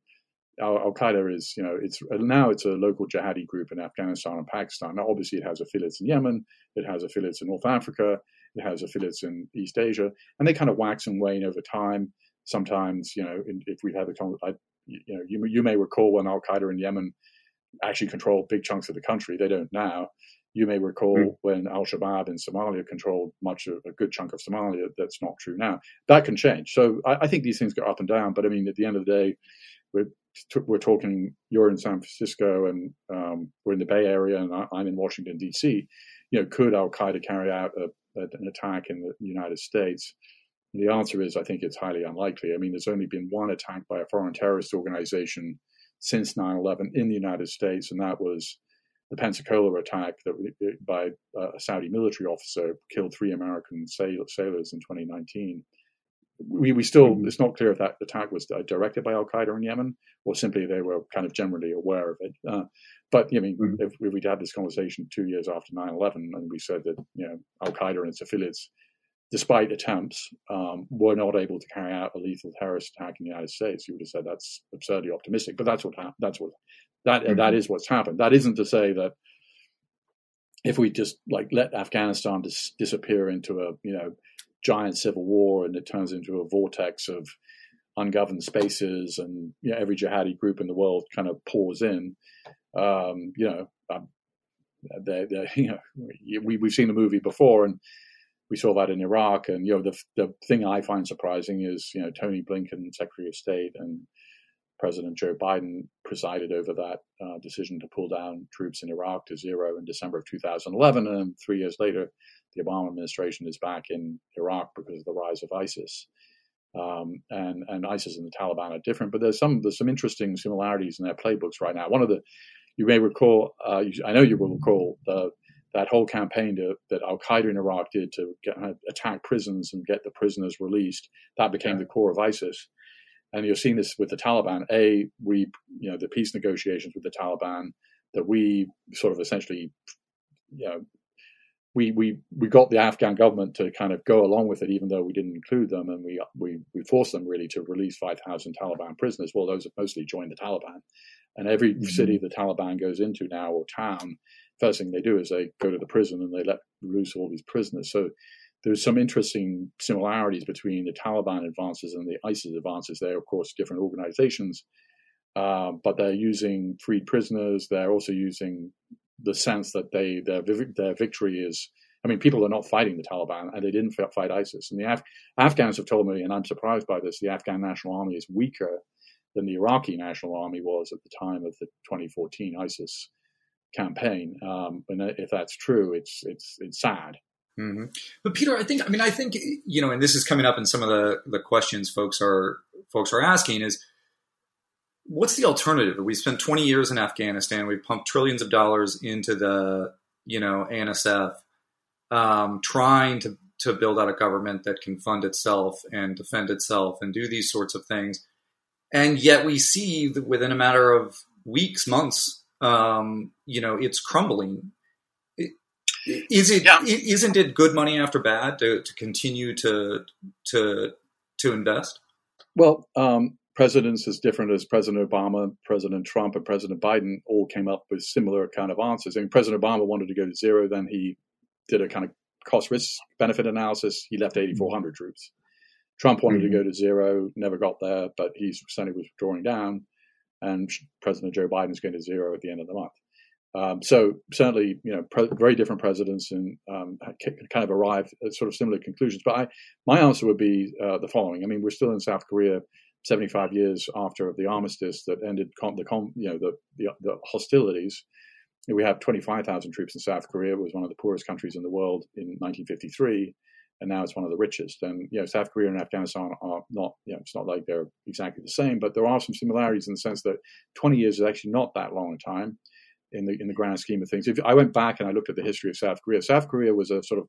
Al Qaeda is you know it's now it's a local jihadi group in Afghanistan and Pakistan. Now obviously it has affiliates in Yemen, it has affiliates in North Africa, it has affiliates in East Asia, and they kind of wax and wane over time. Sometimes, you know, if we've had the, you know, you you may recall when Al Qaeda in Yemen actually control big chunks of the country. They don't now. You may recall mm. when Al Shabaab in Somalia controlled much of a good chunk of Somalia. That's not true now. That can change. So I, I think these things go up and down. But I mean, at the end of the day, we're we're talking. You're in San Francisco, and um, we're in the Bay Area, and I'm in Washington D.C. You know, could Al Qaeda carry out a, a, an attack in the United States? The answer is, I think it's highly unlikely. I mean, there's only been one attack by a foreign terrorist organization since 9/11 in the United States, and that was the Pensacola attack that by a Saudi military officer killed three American sailors in 2019. We, we still mm-hmm. it's not clear if that attack was directed by Al Qaeda in Yemen or simply they were kind of generally aware of it. Uh, but I mean, mm-hmm. if, if we'd had this conversation two years after 9/11 and we said that you know Al Qaeda and its affiliates despite attempts, um, were not able to carry out a lethal terrorist attack in the United States, you would have said that's absurdly optimistic. But that's what ha- that's what that mm-hmm. that is what's happened. That isn't to say that if we just like let Afghanistan dis- disappear into a you know giant civil war and it turns into a vortex of ungoverned spaces and you know, every jihadi group in the world kind of pours in. Um, you know, um, they, they, you know, we, we've seen the movie before, and we saw that in Iraq. And you know, the the thing I find surprising is you know Tony Blinken, Secretary of State, and President Joe Biden presided over that uh, decision to pull down troops in Iraq to zero in December of 2011, and three years later, the Obama administration is back in Iraq because of the rise of ISIS. Um, and and ISIS and the Taliban are different, but there's some there's some interesting similarities in their playbooks right now. One of the you may recall, uh, you, I know you will recall the that whole campaign to, that Al Qaeda in Iraq did to get, uh, attack prisons and get the prisoners released, that became yeah. the core of ISIS. And you're seeing this with the Taliban. A, we, you know, the peace negotiations with the Taliban that we sort of essentially, you know, we, we, we got the Afghan government to kind of go along with it, even though we didn't include them, and we we, we forced them really to release 5,000 Taliban prisoners. Well, those have mostly joined the Taliban, and every mm-hmm. city the Taliban goes into now or town first thing they do is they go to the prison and they let loose all these prisoners. So there's some interesting similarities between the Taliban advances and the ISIS advances. They're, of course, different organizations, uh, but they're using freed prisoners. They're also using the sense that they their their victory is. I mean, people are not fighting the Taliban, and they didn't fight ISIS. And the Af- Afghans have told me, and I'm surprised by this, the Afghan National Army is weaker than the Iraqi National Army was at the time of the 2014 ISIS campaign. Um, and if that's true, it's it's it's sad. Mm-hmm. But Peter, I think I mean I think you know, and this is coming up in some of the the questions folks are folks are asking is what's the alternative? We spent 20 years in Afghanistan. We've pumped trillions of dollars into the you know ANSF, um, trying to to build out a government that can fund itself and defend itself and do these sorts of things. And yet we see that within a matter of weeks, months, um, you know, it's crumbling. Is it yeah. not it good money after bad to, to continue to to to invest? Well, um, presidents as different as President Obama, President Trump, and President Biden all came up with similar kind of answers. I mean, President Obama wanted to go to zero, then he did a kind of cost risk benefit analysis. He left 8,400 troops. Trump wanted mm-hmm. to go to zero, never got there, but he certainly was drawing down and President Joe Biden is going to zero at the end of the month. Um, so certainly, you know, pre- very different presidents and um, kind of arrived at sort of similar conclusions. But I, my answer would be uh, the following. I mean, we're still in South Korea, 75 years after the armistice that ended the you know the, the, the hostilities. We have 25,000 troops in South Korea. It was one of the poorest countries in the world in 1953 and now it's one of the richest. And you know, South Korea and Afghanistan are not, you know, it's not like they're exactly the same, but there are some similarities in the sense that 20 years is actually not that long a time in the in the grand scheme of things. If I went back and I looked at the history of South Korea, South Korea was a sort of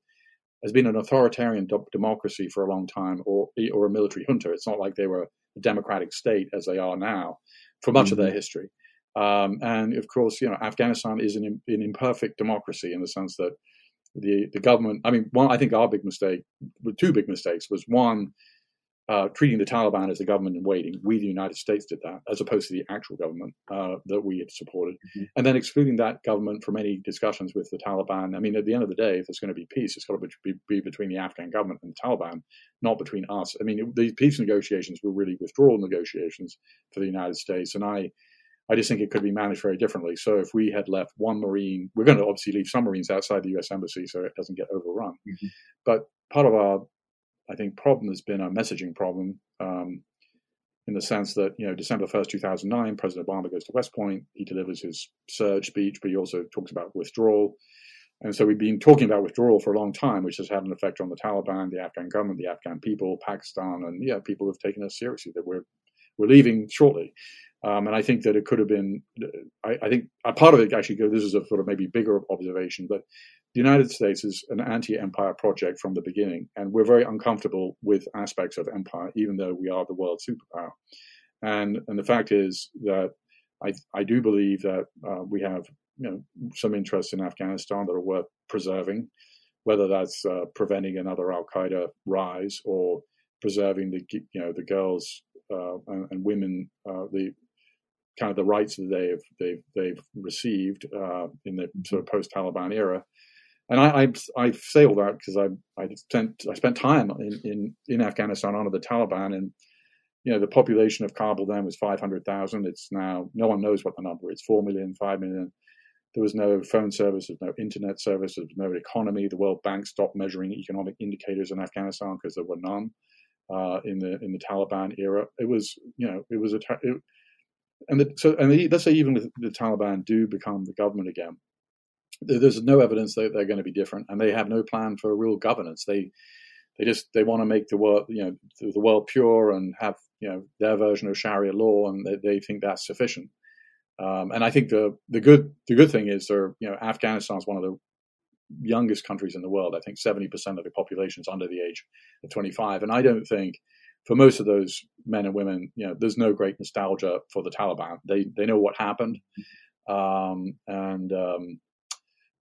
has been an authoritarian democracy for a long time, or or a military junta. It's not like they were a democratic state as they are now for much mm-hmm. of their mm-hmm. history. Um, and of course, you know, Afghanistan is an, an imperfect democracy in the sense that the the government. I mean, one I think our big mistake, two big mistakes, was one. Uh, treating the Taliban as the government in waiting. We, the United States, did that, as opposed to the actual government uh, that we had supported. Mm-hmm. And then excluding that government from any discussions with the Taliban. I mean, at the end of the day, if there's going to be peace, it's got to be, be between the Afghan government and the Taliban, not between us. I mean, these peace negotiations were really withdrawal negotiations for the United States. And I, I just think it could be managed very differently. So if we had left one Marine, we're going to obviously leave some Marines outside the U.S. Embassy so it doesn't get overrun. Mm-hmm. But part of our I think problem has been a messaging problem um, in the sense that you know December first, two thousand nine, President Obama goes to West Point. He delivers his surge speech, but he also talks about withdrawal. And so we've been talking about withdrawal for a long time, which has had an effect on the Taliban, the Afghan government, the Afghan people, Pakistan, and yeah, people have taken us seriously that we're we're leaving shortly. Um, and I think that it could have been. I, I think a part of it actually. This is a sort of maybe bigger observation, but the United States is an anti-empire project from the beginning, and we're very uncomfortable with aspects of empire, even though we are the world superpower. And and the fact is that I I do believe that uh, we have you know some interests in Afghanistan that are worth preserving, whether that's uh, preventing another Al Qaeda rise or preserving the you know the girls uh, and, and, women uh, the kind of the rights that they've they've they've received uh, in the sort of post Taliban era and I, I, I say all that because I, I spent I spent time in, in, in Afghanistan under the Taliban, and you know the population of Kabul then was five hundred thousand. It's now no one knows what the number is four million, five million. There was no phone service, there was no internet service, there was no economy. The World Bank stopped measuring economic indicators in Afghanistan because there were none uh, in the in the Taliban era. It was you know it was a it, and the, so and the, let's say even the, the Taliban do become the government again there's no evidence that they're going to be different, and they have no plan for real governance. They they just they want to make the world you know the world pure and have you know their version of Sharia law, and they, they think that's sufficient. Um, and I think the the good the good thing is they're you know Afghanistan is one of the youngest countries in the world. I think seventy percent of the population is under the age of twenty five, and I don't think for most of those men and women, you know, there's no great nostalgia for the Taliban. They they know what happened, um, and um,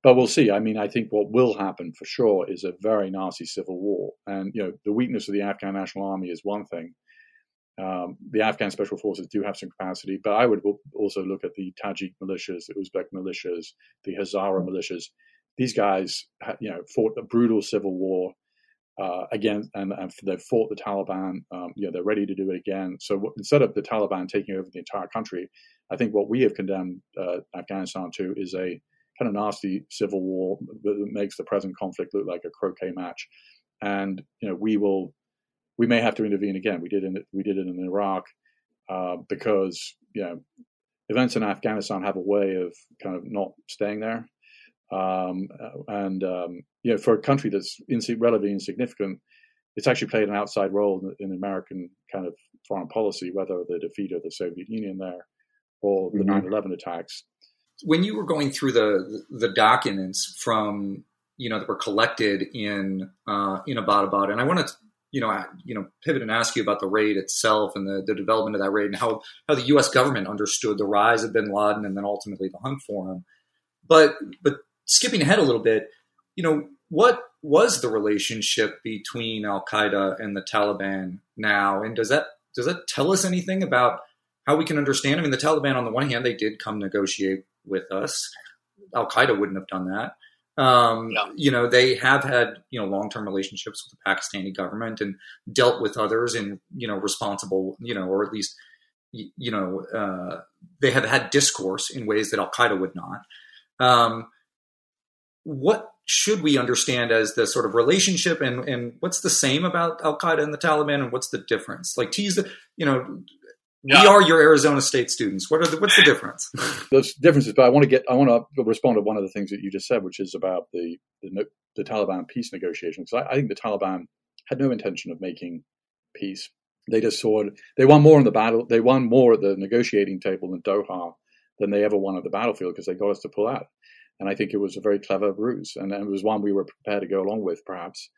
but we'll see. I mean, I think what will happen for sure is a very nasty civil war. And, you know, the weakness of the Afghan National Army is one thing. Um, the Afghan special forces do have some capacity, but I would also look at the Tajik militias, the Uzbek militias, the Hazara militias. These guys, you know, fought a brutal civil war uh, again, and, and, they've fought the Taliban. Um, you know, they're ready to do it again. So instead of the Taliban taking over the entire country, I think what we have condemned uh, Afghanistan to is a kind of nasty civil war that makes the present conflict look like a croquet match. And you know, we will, we may have to intervene again. We did in we did it in Iraq uh, because you know, events in Afghanistan have a way of kind of not staying there. Um, and um, you know, for a country that's relatively insignificant, it's actually played an outside role in, in, American kind of foreign policy, whether the defeat of the Soviet Union there or the mm-hmm. 9/11 attacks when you were going through the the documents from you know that were collected in uh, in Abbottabad, and I want to you know you know pivot and ask you about the raid itself and the, the development of that raid and how how the U.S. government understood the rise of Bin Laden and then ultimately the hunt for him. But but skipping ahead a little bit, you know what was the relationship between Al Qaeda and the Taliban now, and does that does that tell us anything about how we can understand? I mean, the Taliban on the one hand they did come negotiate with us. Al Qaeda wouldn't have done that. Um, yeah. You know, they have had you know long term relationships with the Pakistani government and dealt with others in you know responsible you know or at least you know uh, they have had discourse in ways that Al Qaeda would not. Um, what should we understand as the sort of relationship and, and what's the same about Al Qaeda and the Taliban and what's the difference? Like tease the you know yeah. We are your Arizona State students. What are the, what's the difference? Those differences, but I want to get I want to respond to one of the things that you just said, which is about the the, the Taliban peace negotiations. I, I think the Taliban had no intention of making peace. They just saw it. They won more in the battle. They won more at the negotiating table in Doha than they ever won at the battlefield because they got us to pull out. And I think it was a very clever ruse, and, and it was one we were prepared to go along with, perhaps.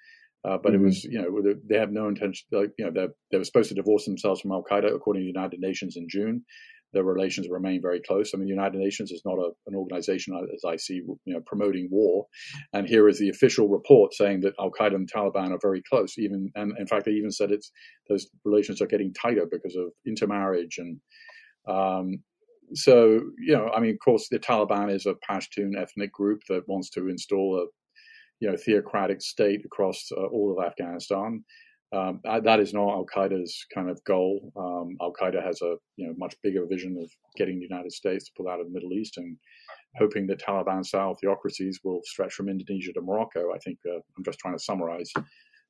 Uh, but mm-hmm. it was, you know, they have no intention. Like, you know, they were supposed to divorce themselves from Al Qaeda according to the United Nations in June. Their relations remain very close. I mean, the United Nations is not a, an organization, as I see, you know, promoting war. And here is the official report saying that Al Qaeda and Taliban are very close. Even and in fact, they even said it's those relations are getting tighter because of intermarriage and. Um, so you know, I mean, of course, the Taliban is a Pashtun ethnic group that wants to install a you know theocratic state across uh, all of Afghanistan. Um, that is not Al Qaeda's kind of goal. Um, Al Qaeda has a you know much bigger vision of getting the United States to pull out of the Middle East and hoping that Taliban style theocracies will stretch from Indonesia to Morocco. I think uh, I'm just trying to summarize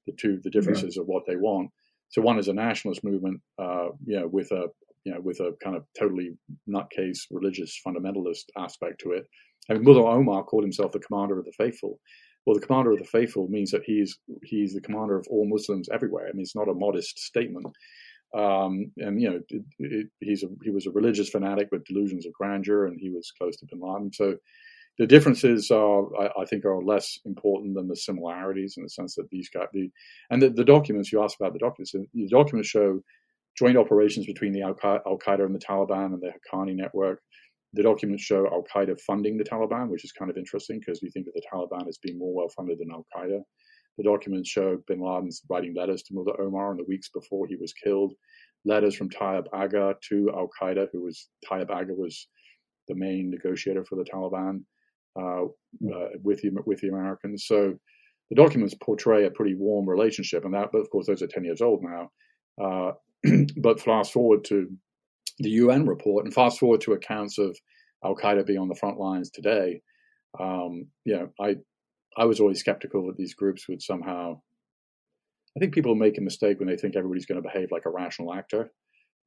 the two the differences yeah. of what they want. So one is a nationalist movement, uh, you know, with a you know with a kind of totally nutcase religious fundamentalist aspect to it. I mean, Mullah Omar called himself the commander of the faithful. Well, the commander of the faithful means that he's he's the commander of all Muslims everywhere. I mean, it's not a modest statement. Um, and you know, it, it, he's a, he was a religious fanatic with delusions of grandeur, and he was close to Bin Laden. So the differences are, I, I, think, are less important than the similarities in the sense that these guys, the and the, the documents you asked about the documents, the documents show joint operations between the Al Qaeda and the Taliban and the Haqqani network the documents show Al Qaeda funding the Taliban, which is kind of interesting because we think of the Taliban as being more well funded than Al Qaeda. The documents show bin Laden's writing letters to Mullah Omar in the weeks before he was killed, letters from Tayyab Agha to Al Qaeda, who was Tayyab Agha was the main negotiator for the Taliban uh, uh, with the with the Americans. So the documents portray a pretty warm relationship, and that, but of course, those are ten years old now. Uh, but fast forward to the UN report and fast forward to accounts of Al Qaeda being on the front lines today, um, you know, I I was always skeptical that these groups would somehow. I think people make a mistake when they think everybody's going to behave like a rational actor,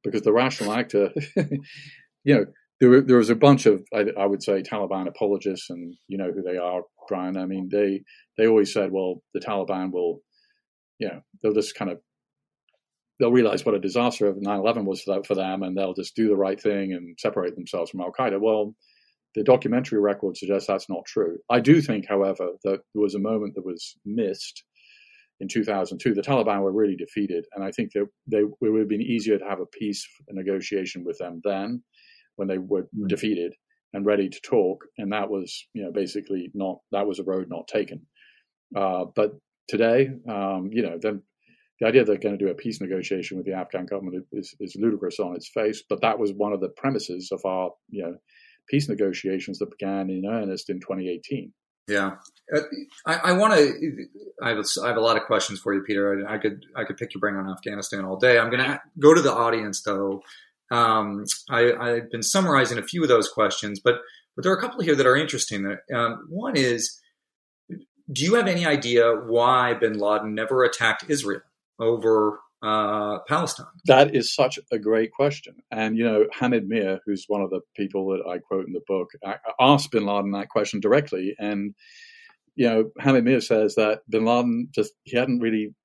because the rational actor, you know, there, there was a bunch of I, I, would say Taliban apologists, and you know who they are, Brian. I mean, they they always said, well, the Taliban will, you know, they'll just kind of they'll realize what a disaster of 9/11 was for them, and they'll just do the right thing and separate themselves from Al Qaeda. Well, the documentary record suggests that's not true. I do think, however, that there was a moment that was missed in 2002. The Taliban were really defeated, and I think that they it would have been easier to have a peace negotiation with them then, when they were mm-hmm. defeated and ready to talk. And that was, you know, basically not that was a road not taken. Uh, but today, um, you know, then the idea that they're going to do a peace negotiation with the Afghan government is, is ludicrous on its face. But that was one of the premises of our you know peace negotiations that began in earnest in 2018. Yeah, uh, I, I want to. I have, a, I have a lot of questions for you, Peter. I, I could I could pick your brain on Afghanistan all day. I'm going to go to the audience though. Um, I, I've been summarizing a few of those questions, but but there are a couple here that are interesting. Um, one is, do you have any idea why Bin Laden never attacked Israel? Over uh, Palestine? That is such a great question. And, you know, Hamid Mir, who's one of the people that I quote in the book, asked bin Laden that question directly. And, you know, Hamid Mir says that bin Laden just, he hadn't really,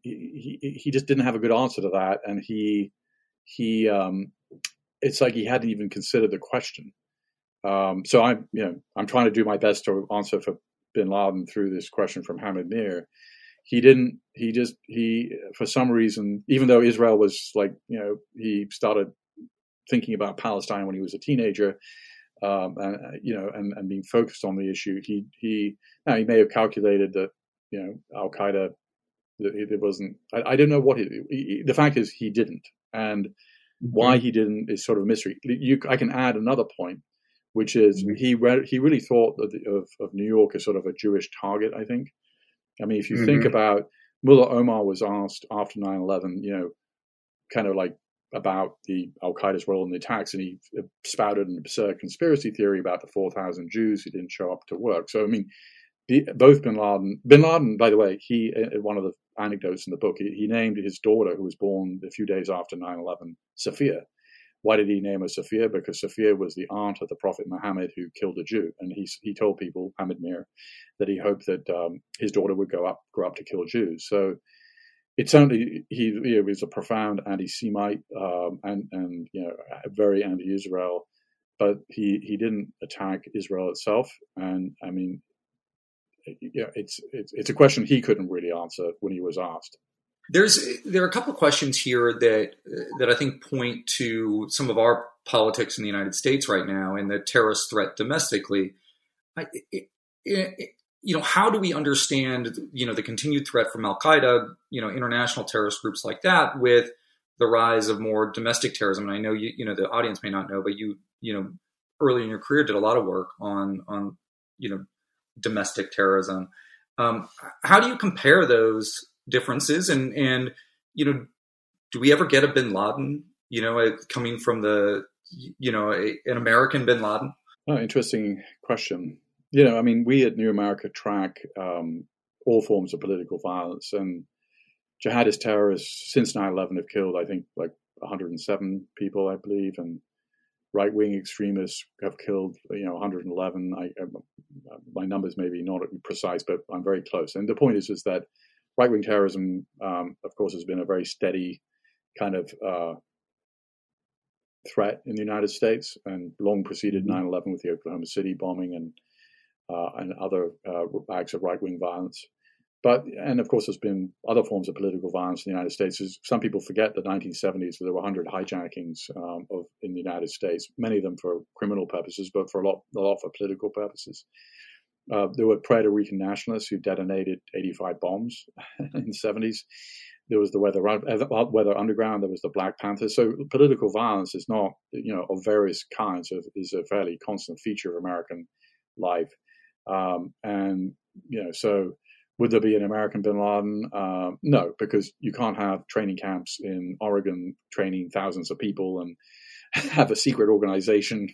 he, he, he just didn't have a good answer to that. And he, he, um, it's like he hadn't even considered the question. Um, so I'm, you know, I'm trying to do my best to answer for bin Laden through this question from Hamid Mir he didn't he just he for some reason even though israel was like you know he started thinking about palestine when he was a teenager um, and you know and, and being focused on the issue he he now he may have calculated that you know al qaeda it wasn't I, I don't know what he, he, the fact is he didn't and mm-hmm. why he didn't is sort of a mystery you i can add another point which is mm-hmm. he re- he really thought of, of new york as sort of a jewish target i think I mean, if you mm-hmm. think about Mullah Omar was asked after 9 11, you know, kind of like about the Al Qaeda's role in the attacks, and he spouted an absurd conspiracy theory about the 4,000 Jews who didn't show up to work. So, I mean, the, both bin Laden, bin Laden, by the way, he, one of the anecdotes in the book, he, he named his daughter, who was born a few days after 9 11, Sophia. Why did he name her Sophia? Because Sophia was the aunt of the Prophet Muhammad who killed a Jew, and he he told people Hamid Mir that he hoped that um, his daughter would go up grow up to kill Jews. So it's only he was a profound anti-Semite um, and and you know very anti-Israel, but he he didn't attack Israel itself. And I mean, yeah, it's it's it's a question he couldn't really answer when he was asked. There's there are a couple of questions here that that I think point to some of our politics in the United States right now and the terrorist threat domestically, I, it, it, you know, how do we understand, you know, the continued threat from Al Qaeda, you know, international terrorist groups like that, with the rise of more domestic terrorism? And I know you, you know, the audience may not know, but you, you know, early in your career did a lot of work on, on, you know, domestic terrorism. Um, how do you compare those differences? And and you know, do we ever get a Bin Laden? You know, coming from the you know an American Bin Laden. Oh, interesting question. You know, I mean, we at New America track um, all forms of political violence, and jihadist terrorists since 9/11 have killed, I think, like 107 people, I believe, and right wing extremists have killed, you know, 111. I, I, my numbers may be not precise, but I'm very close. And the point is, is that right wing terrorism, um, of course, has been a very steady kind of uh, threat in the United States and long preceded mm-hmm. 9 11 with the Oklahoma City bombing and, uh, and other uh, acts of right wing violence. But, and of course, there's been other forms of political violence in the United States. Some people forget the 1970s, there were 100 hijackings um, of, in the United States, many of them for criminal purposes, but for a lot, a lot for political purposes. Uh, there were Puerto Rican nationalists who detonated 85 bombs in the 70s. There was the Weather, uh, Weather Underground. There was the Black Panthers. So political violence is not, you know, of various kinds. Of, is a fairly constant feature of American life. Um, and you know, so would there be an American bin Laden? Uh, no, because you can't have training camps in Oregon training thousands of people and have a secret organization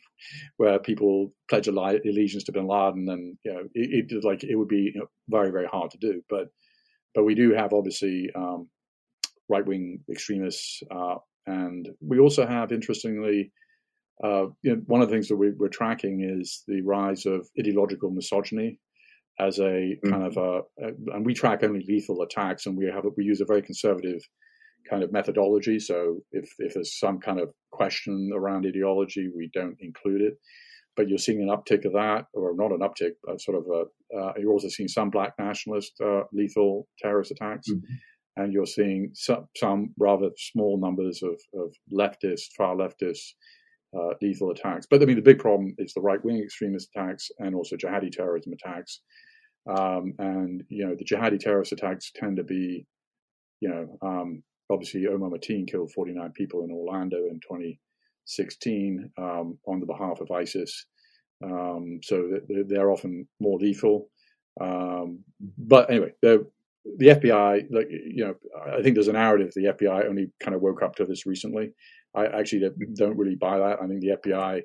where people pledge allegiance to bin Laden, and you know, it, it like it would be you know, very very hard to do. But but we do have obviously um, right wing extremists, uh, and we also have interestingly. Uh, you know, one of the things that we, are tracking is the rise of ideological misogyny as a mm-hmm. kind of a, a, and we track only lethal attacks, and we have we use a very conservative kind of methodology. So if if there's some kind of question around ideology, we don't include it. But you're seeing an uptick of that, or not an uptick, but sort of a. Uh, you're also seeing some black nationalist uh, lethal terrorist attacks. Mm-hmm and you're seeing some, some, rather small numbers of, of leftist, far leftist uh, lethal attacks. But I mean, the big problem is the right wing extremist attacks and also jihadi terrorism attacks. Um, and you know, the jihadi terrorist attacks tend to be, you know, um, obviously Omar Mateen killed 49 people in Orlando in 2016 um, on the behalf of ISIS. Um, so they're, often more lethal. Um, but anyway, the FBI, like you know, I think there's a narrative the FBI only kind of woke up to this recently. I actually don't really buy that. I think the FBI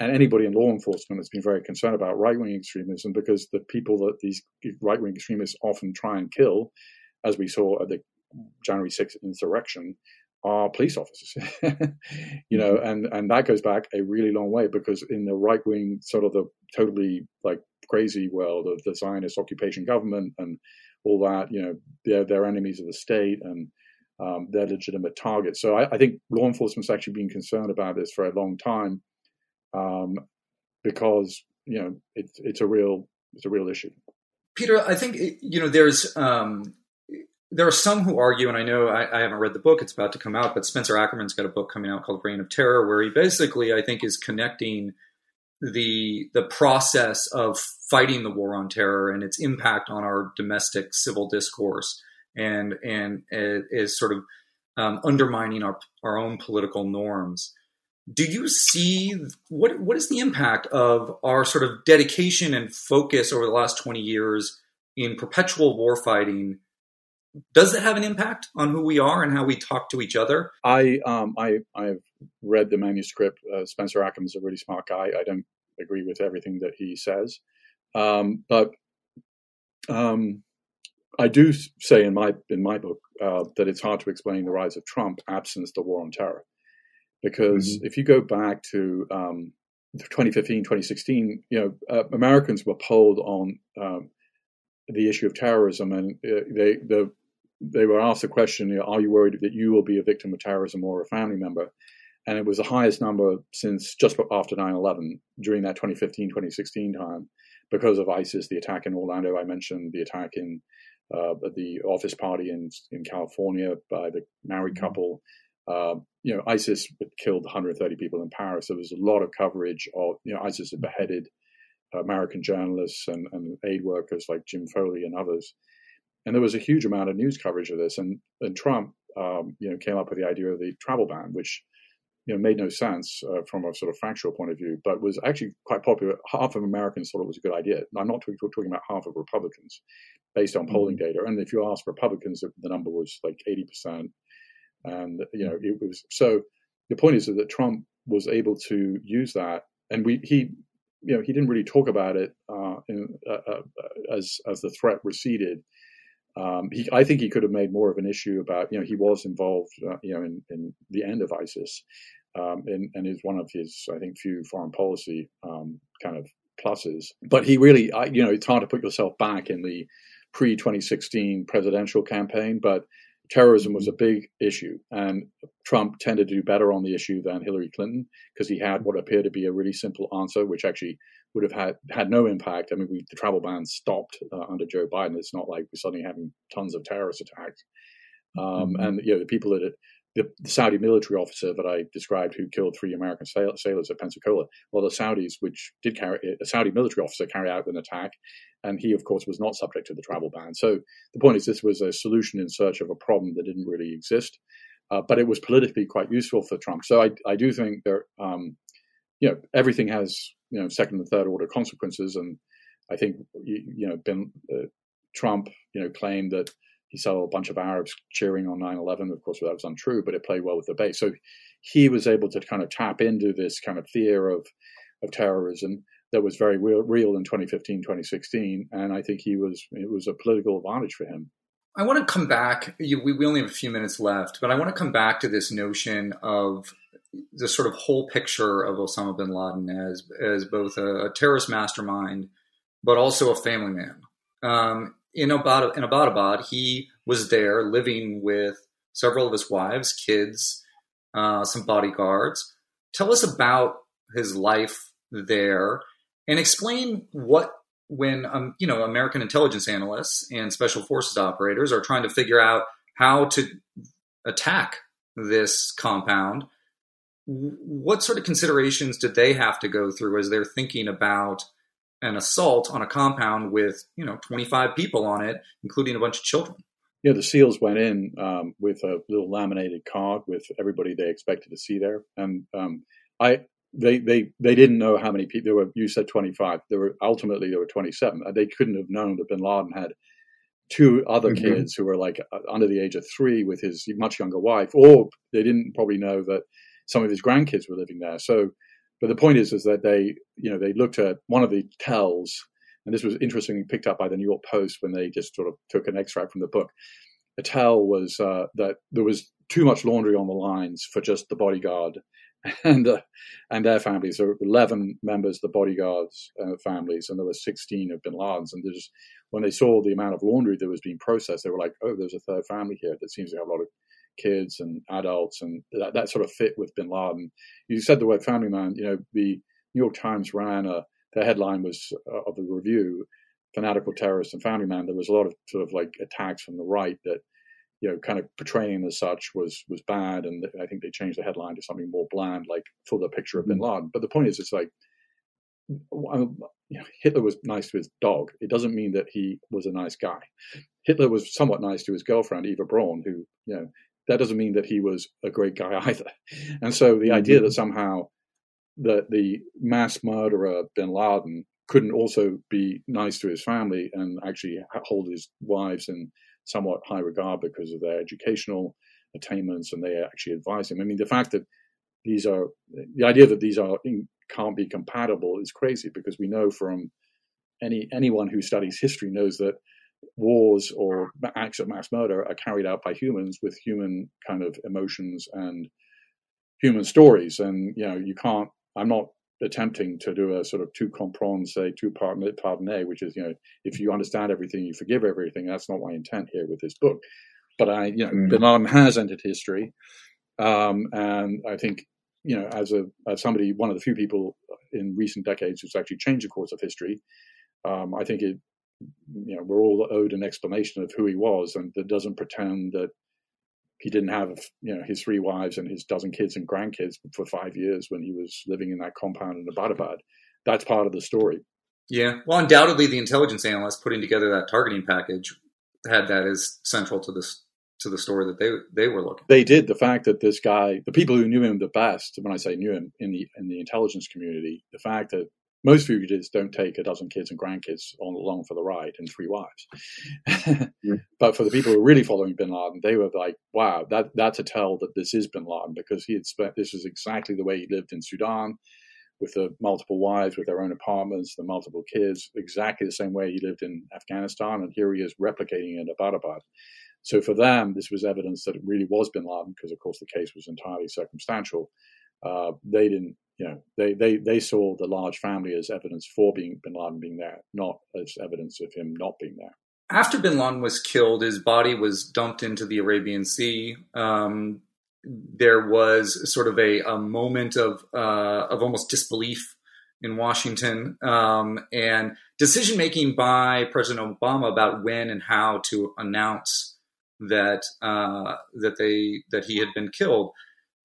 and anybody in law enforcement has been very concerned about right wing extremism because the people that these right wing extremists often try and kill, as we saw at the January 6th insurrection, are police officers. you know, and, and that goes back a really long way because in the right wing, sort of the totally like crazy world of the Zionist occupation government and all that, you know, they're, they're enemies of the state and um, they're legitimate targets. So I, I think law enforcement's actually been concerned about this for a long time um, because you know it's it's a real it's a real issue. Peter, I think you know there's um, there are some who argue, and I know I, I, haven't read the book; it's about to come out. But Spencer Ackerman's got a book coming out called "Reign of Terror," where he basically, I think, is connecting the the process of fighting the war on terror and its impact on our domestic civil discourse, and and is sort of um, undermining our our own political norms do you see what what is the impact of our sort of dedication and focus over the last 20 years in perpetual warfighting does that have an impact on who we are and how we talk to each other? I um i i've read the manuscript. Uh, spencer is a really smart guy. I don't agree with everything that he says. Um but um I do say in my in my book uh, that it's hard to explain the rise of Trump absent the war on terror. Because mm-hmm. if you go back to um, 2015, 2016, you know, uh, Americans were polled on um, the issue of terrorism, and uh, they the, they were asked the question, you know, "Are you worried that you will be a victim of terrorism or a family member?" And it was the highest number since just after 9/11 during that 2015, 2016 time, because of ISIS, the attack in Orlando. I mentioned the attack in uh, the office party in in California by the married mm-hmm. couple uh, you know, ISIS killed 130 people in Paris. There was a lot of coverage of, you know, ISIS had beheaded American journalists and, and aid workers like Jim Foley and others. And there was a huge amount of news coverage of this. And, and Trump, um, you know, came up with the idea of the travel ban, which, you know, made no sense uh, from a sort of factual point of view, but was actually quite popular. Half of Americans thought it was a good idea. I'm not talking, talking about half of Republicans based on polling mm-hmm. data. And if you ask Republicans, the number was like 80%. And, you know, it was so the point is that Trump was able to use that. And we, he, you know, he didn't really talk about it uh, in, uh, uh, as as the threat receded. Um, he, I think he could have made more of an issue about, you know, he was involved, uh, you know, in, in, the end of ISIS, um, and, and is one of his, I think, few foreign policy um, kind of pluses. But he really, I, you know, it's hard to put yourself back in the pre 2016 presidential campaign, but terrorism was a big issue, and Trump tended to do better on the issue than Hillary Clinton because he had what appeared to be a really simple answer, which actually would have had had no impact. I mean, we, the travel ban stopped uh, under Joe Biden. It's not like we're suddenly having tons of terrorist attacks. Um, mm-hmm. And you know, the people that the, the, Saudi military officer that I described who killed three American sail- sailors at Pensacola, well, the Saudis, which did carry a Saudi military officer, carried out an attack, and he, of course, was not subject to the travel ban. So the point is, this was a solution in search of a problem that didn't really exist, uh, but it was politically quite useful for Trump. So I, I do think there, um, you know, everything has you know second and third order consequences, and I think you, you know, been, uh, Trump, you know, claimed that he saw a bunch of Arabs cheering on 9/11. Of course, that was untrue, but it played well with the base. So he was able to kind of tap into this kind of fear of of terrorism that was very real, real in 2015, 2016, and I think he was it was a political advantage for him. I want to come back. we, we only have a few minutes left, but I want to come back to this notion of the sort of whole picture of Osama bin Laden as as both a, a terrorist mastermind, but also a family man. Um, in Abbottabad, in Abbottabad, he was there living with several of his wives, kids, uh, some bodyguards. Tell us about his life there, and explain what when um, you know American intelligence analysts and special forces operators are trying to figure out how to attack this compound. What sort of considerations did they have to go through as they're thinking about an assault on a compound with you know 25 people on it, including a bunch of children. Yeah, the SEALs went in um, with a little laminated card with everybody they expected to see there, and um, I they they they didn't know how many people there were. You said 25. There were ultimately there were 27. They couldn't have known that Bin Laden had two other mm-hmm. kids who were like uh, under the age of three with his much younger wife, or they didn't probably know that some of his grandkids were living there. So but the point is, is that they, you know, they looked at one of the tells, and this was interestingly picked up by the New York Post when they just sort of took an extract from the book. The tell was uh, that there was too much laundry on the lines for just the bodyguard and uh, and their families. There were eleven members of the bodyguards' uh, families, and there were sixteen of Bin Laden's. And just when they saw the amount of laundry that was being processed, they were like, "Oh, there's a third family here that seems to have a lot of kids and adults, and that, that sort of fit with Bin Laden. You said the word family man. You know, the New York Times ran a the headline was uh, of the review, fanatical terrorist and family man. There was a lot of sort of like attacks from the right that you know kind of portraying him as such was was bad, and I think they changed the headline to something more bland, like for the picture of Bin mm-hmm. Laden. But the point is, it's like. You know, Hitler was nice to his dog. It doesn't mean that he was a nice guy. Hitler was somewhat nice to his girlfriend Eva Braun, who you know that doesn't mean that he was a great guy either. And so the idea that mm-hmm. somehow that the mass murderer bin Laden couldn't also be nice to his family and actually hold his wives in somewhat high regard because of their educational attainments and they actually advise him. I mean, the fact that these are the idea that these are can't be compatible is crazy because we know from any anyone who studies history knows that wars or acts of mass murder are carried out by humans with human kind of emotions and human stories. And you know, you can't. I'm not attempting to do a sort of tout comprendre, c'est tout pardonner, which is you know, if you understand everything, you forgive everything. That's not my intent here with this book. But I, you know, mm. Bin Laden has entered history, um, and I think you know, as a as somebody, one of the few people in recent decades who's actually changed the course of history, um, I think it you know, we're all owed an explanation of who he was, and that doesn't pretend that he didn't have you know his three wives and his dozen kids and grandkids for five years when he was living in that compound in Abbottabad. That's part of the story. Yeah, well, undoubtedly, the intelligence analyst putting together that targeting package had that as central to this to the story that they they were looking. They did. The fact that this guy, the people who knew him the best, when I say knew him in the in the intelligence community, the fact that most fugitives don't take a dozen kids and grandkids on along for the ride and three wives. yeah. But for the people who were really following Bin Laden, they were like, "Wow, that that's a tell that this is Bin Laden because he had spent this is exactly the way he lived in Sudan." With the multiple wives, with their own apartments, the multiple kids, exactly the same way he lived in Afghanistan, and here he is replicating it in Abbottabad. So for them, this was evidence that it really was Bin Laden, because of course the case was entirely circumstantial. Uh, they didn't, you know, they, they, they saw the large family as evidence for being Bin Laden being there, not as evidence of him not being there. After Bin Laden was killed, his body was dumped into the Arabian Sea. Um, there was sort of a, a moment of uh, of almost disbelief in Washington um, and decision making by President Obama about when and how to announce that uh, that they that he had been killed.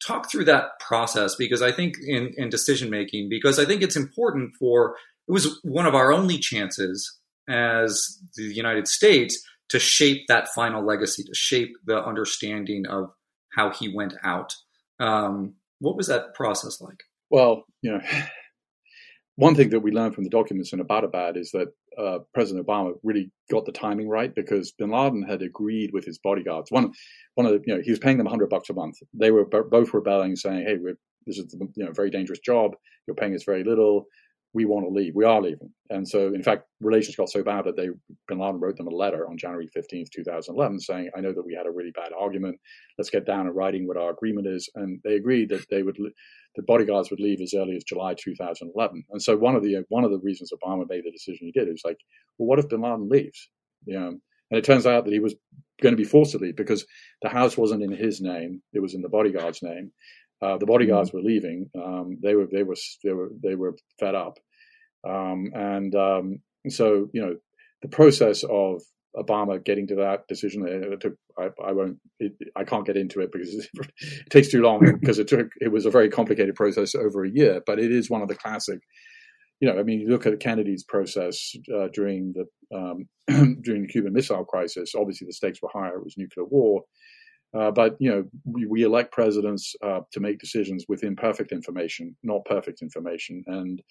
Talk through that process because I think in, in decision making because I think it's important for it was one of our only chances as the United States to shape that final legacy, to shape the understanding of how he went out. Um, what was that process like? Well, you know, one thing that we learned from the documents in Abbottabad is that uh, President Obama really got the timing right because Bin Laden had agreed with his bodyguards. One, one of the, you know, he was paying them hundred bucks a month. They were both rebelling, saying, "Hey, this is you know very dangerous job. You're paying us very little we want to leave. We are leaving. And so, in fact, relations got so bad that they, Bin Laden wrote them a letter on January 15th, 2011, saying, I know that we had a really bad argument. Let's get down in writing what our agreement is. And they agreed that they would, the bodyguards would leave as early as July 2011. And so one of the, one of the reasons Obama made the decision he did, was like, well, what if Bin Laden leaves? You know, and it turns out that he was going to be forced to leave because the house wasn't in his name. It was in the bodyguard's name. Uh, the bodyguards mm-hmm. were leaving. Um, they were they were they were they were fed up, um, and um, so you know the process of Obama getting to that decision. It took, I, I won't. It, I can't get into it because it takes too long. because it took. It was a very complicated process over a year, but it is one of the classic. You know, I mean, you look at Kennedy's process uh, during the um, during the Cuban Missile Crisis. Obviously, the stakes were higher. It was nuclear war. Uh, but you know, we, we elect presidents uh, to make decisions with imperfect information, not perfect information. And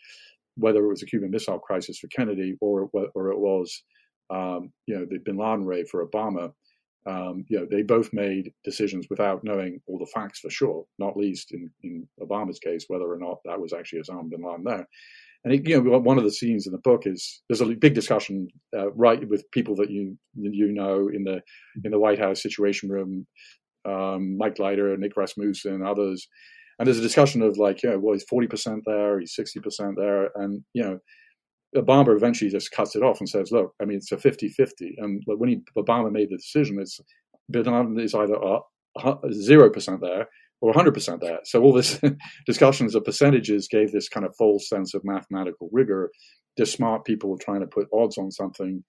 whether it was a Cuban Missile Crisis for Kennedy or or it was, um, you know, the Bin Laden raid for Obama, um, you know, they both made decisions without knowing all the facts for sure. Not least in in Obama's case, whether or not that was actually Osama bin Laden there. And it, you know, one of the scenes in the book is there's a big discussion uh, right with people that you you know in the in the White House Situation Room, um, Mike Leiter, Nick Rasmussen, others. And there's a discussion of like, you know, well, he's forty percent there, he's sixty percent there, and you know, Obama eventually just cuts it off and says, look, I mean, it's a 50-50. And when he, Obama made the decision, it's Bin Laden is either zero percent there or 100% there. So all this discussions of percentages gave this kind of false sense of mathematical rigor. Just smart people were trying to put odds on something.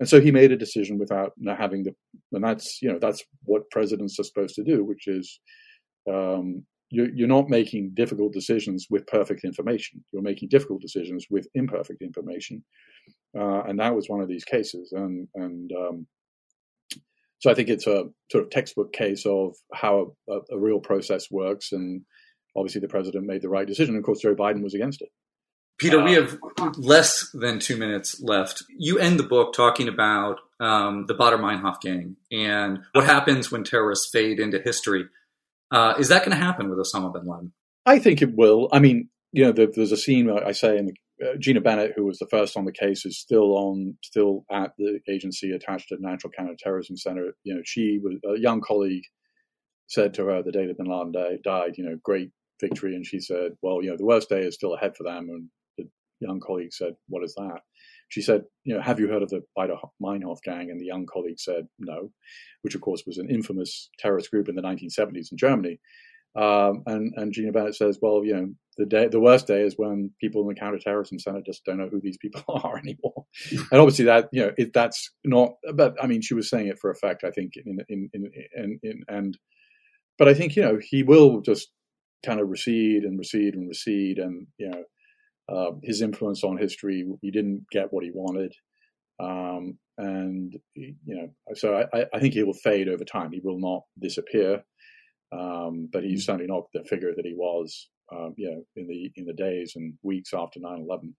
And so he made a decision without having the, and that's, you know, that's what presidents are supposed to do, which is, um, you're, you're not making difficult decisions with perfect information. You're making difficult decisions with imperfect information. Uh, and that was one of these cases. And, and, um, so I think it's a sort of textbook case of how a, a, real process works, and obviously the president made the right decision. Of course, Joe Biden was against it. Peter, we have less than two minutes left. You end the book talking about um, the Baader Meinhof gang and what happens when terrorists fade into history. Uh, is that going to happen with Osama bin Laden? I think it will. I mean, you know, there's a scene I say in the uh, Gina Bennett, who was the first on the case, is still on, still at the agency attached to National Counterterrorism Center. You know, she was a young colleague said to her the day that Bin Laden died, you know, great victory, and she said, well, you know, the worst day is still ahead for them. And the young colleague said, what is that? She said, you know, have you heard of the Baader Meinhof gang? And the young colleague said, no, which of course was an infamous terrorist group in the 1970s in Germany. Um, and, and Gina Bennett says, well, you know, the day, the worst day is when people in the counterterrorism center just don't know who these people are anymore. and obviously that, you know, it, that's not, but I mean, she was saying it for effect, I think, in, in, in, in, in and but I think you know he will just kind of recede and recede and recede, and you know uh, his influence on history. He didn't get what he wanted, um, and you know, so I, I, think he will fade over time. He will not disappear, um, but he's certainly not the figure that he was, um, you know, in the in the days and weeks after 9/11.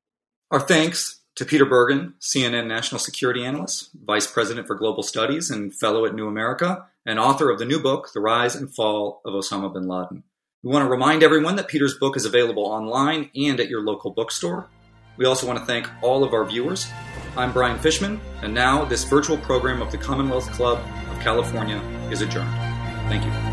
Our thanks to Peter Bergen, CNN national security analyst, vice president for global studies, and fellow at New America, and author of the new book, The Rise and Fall of Osama bin Laden. We want to remind everyone that Peter's book is available online and at your local bookstore. We also want to thank all of our viewers. I'm Brian Fishman, and now this virtual program of the Commonwealth Club of California is adjourned. Thank you.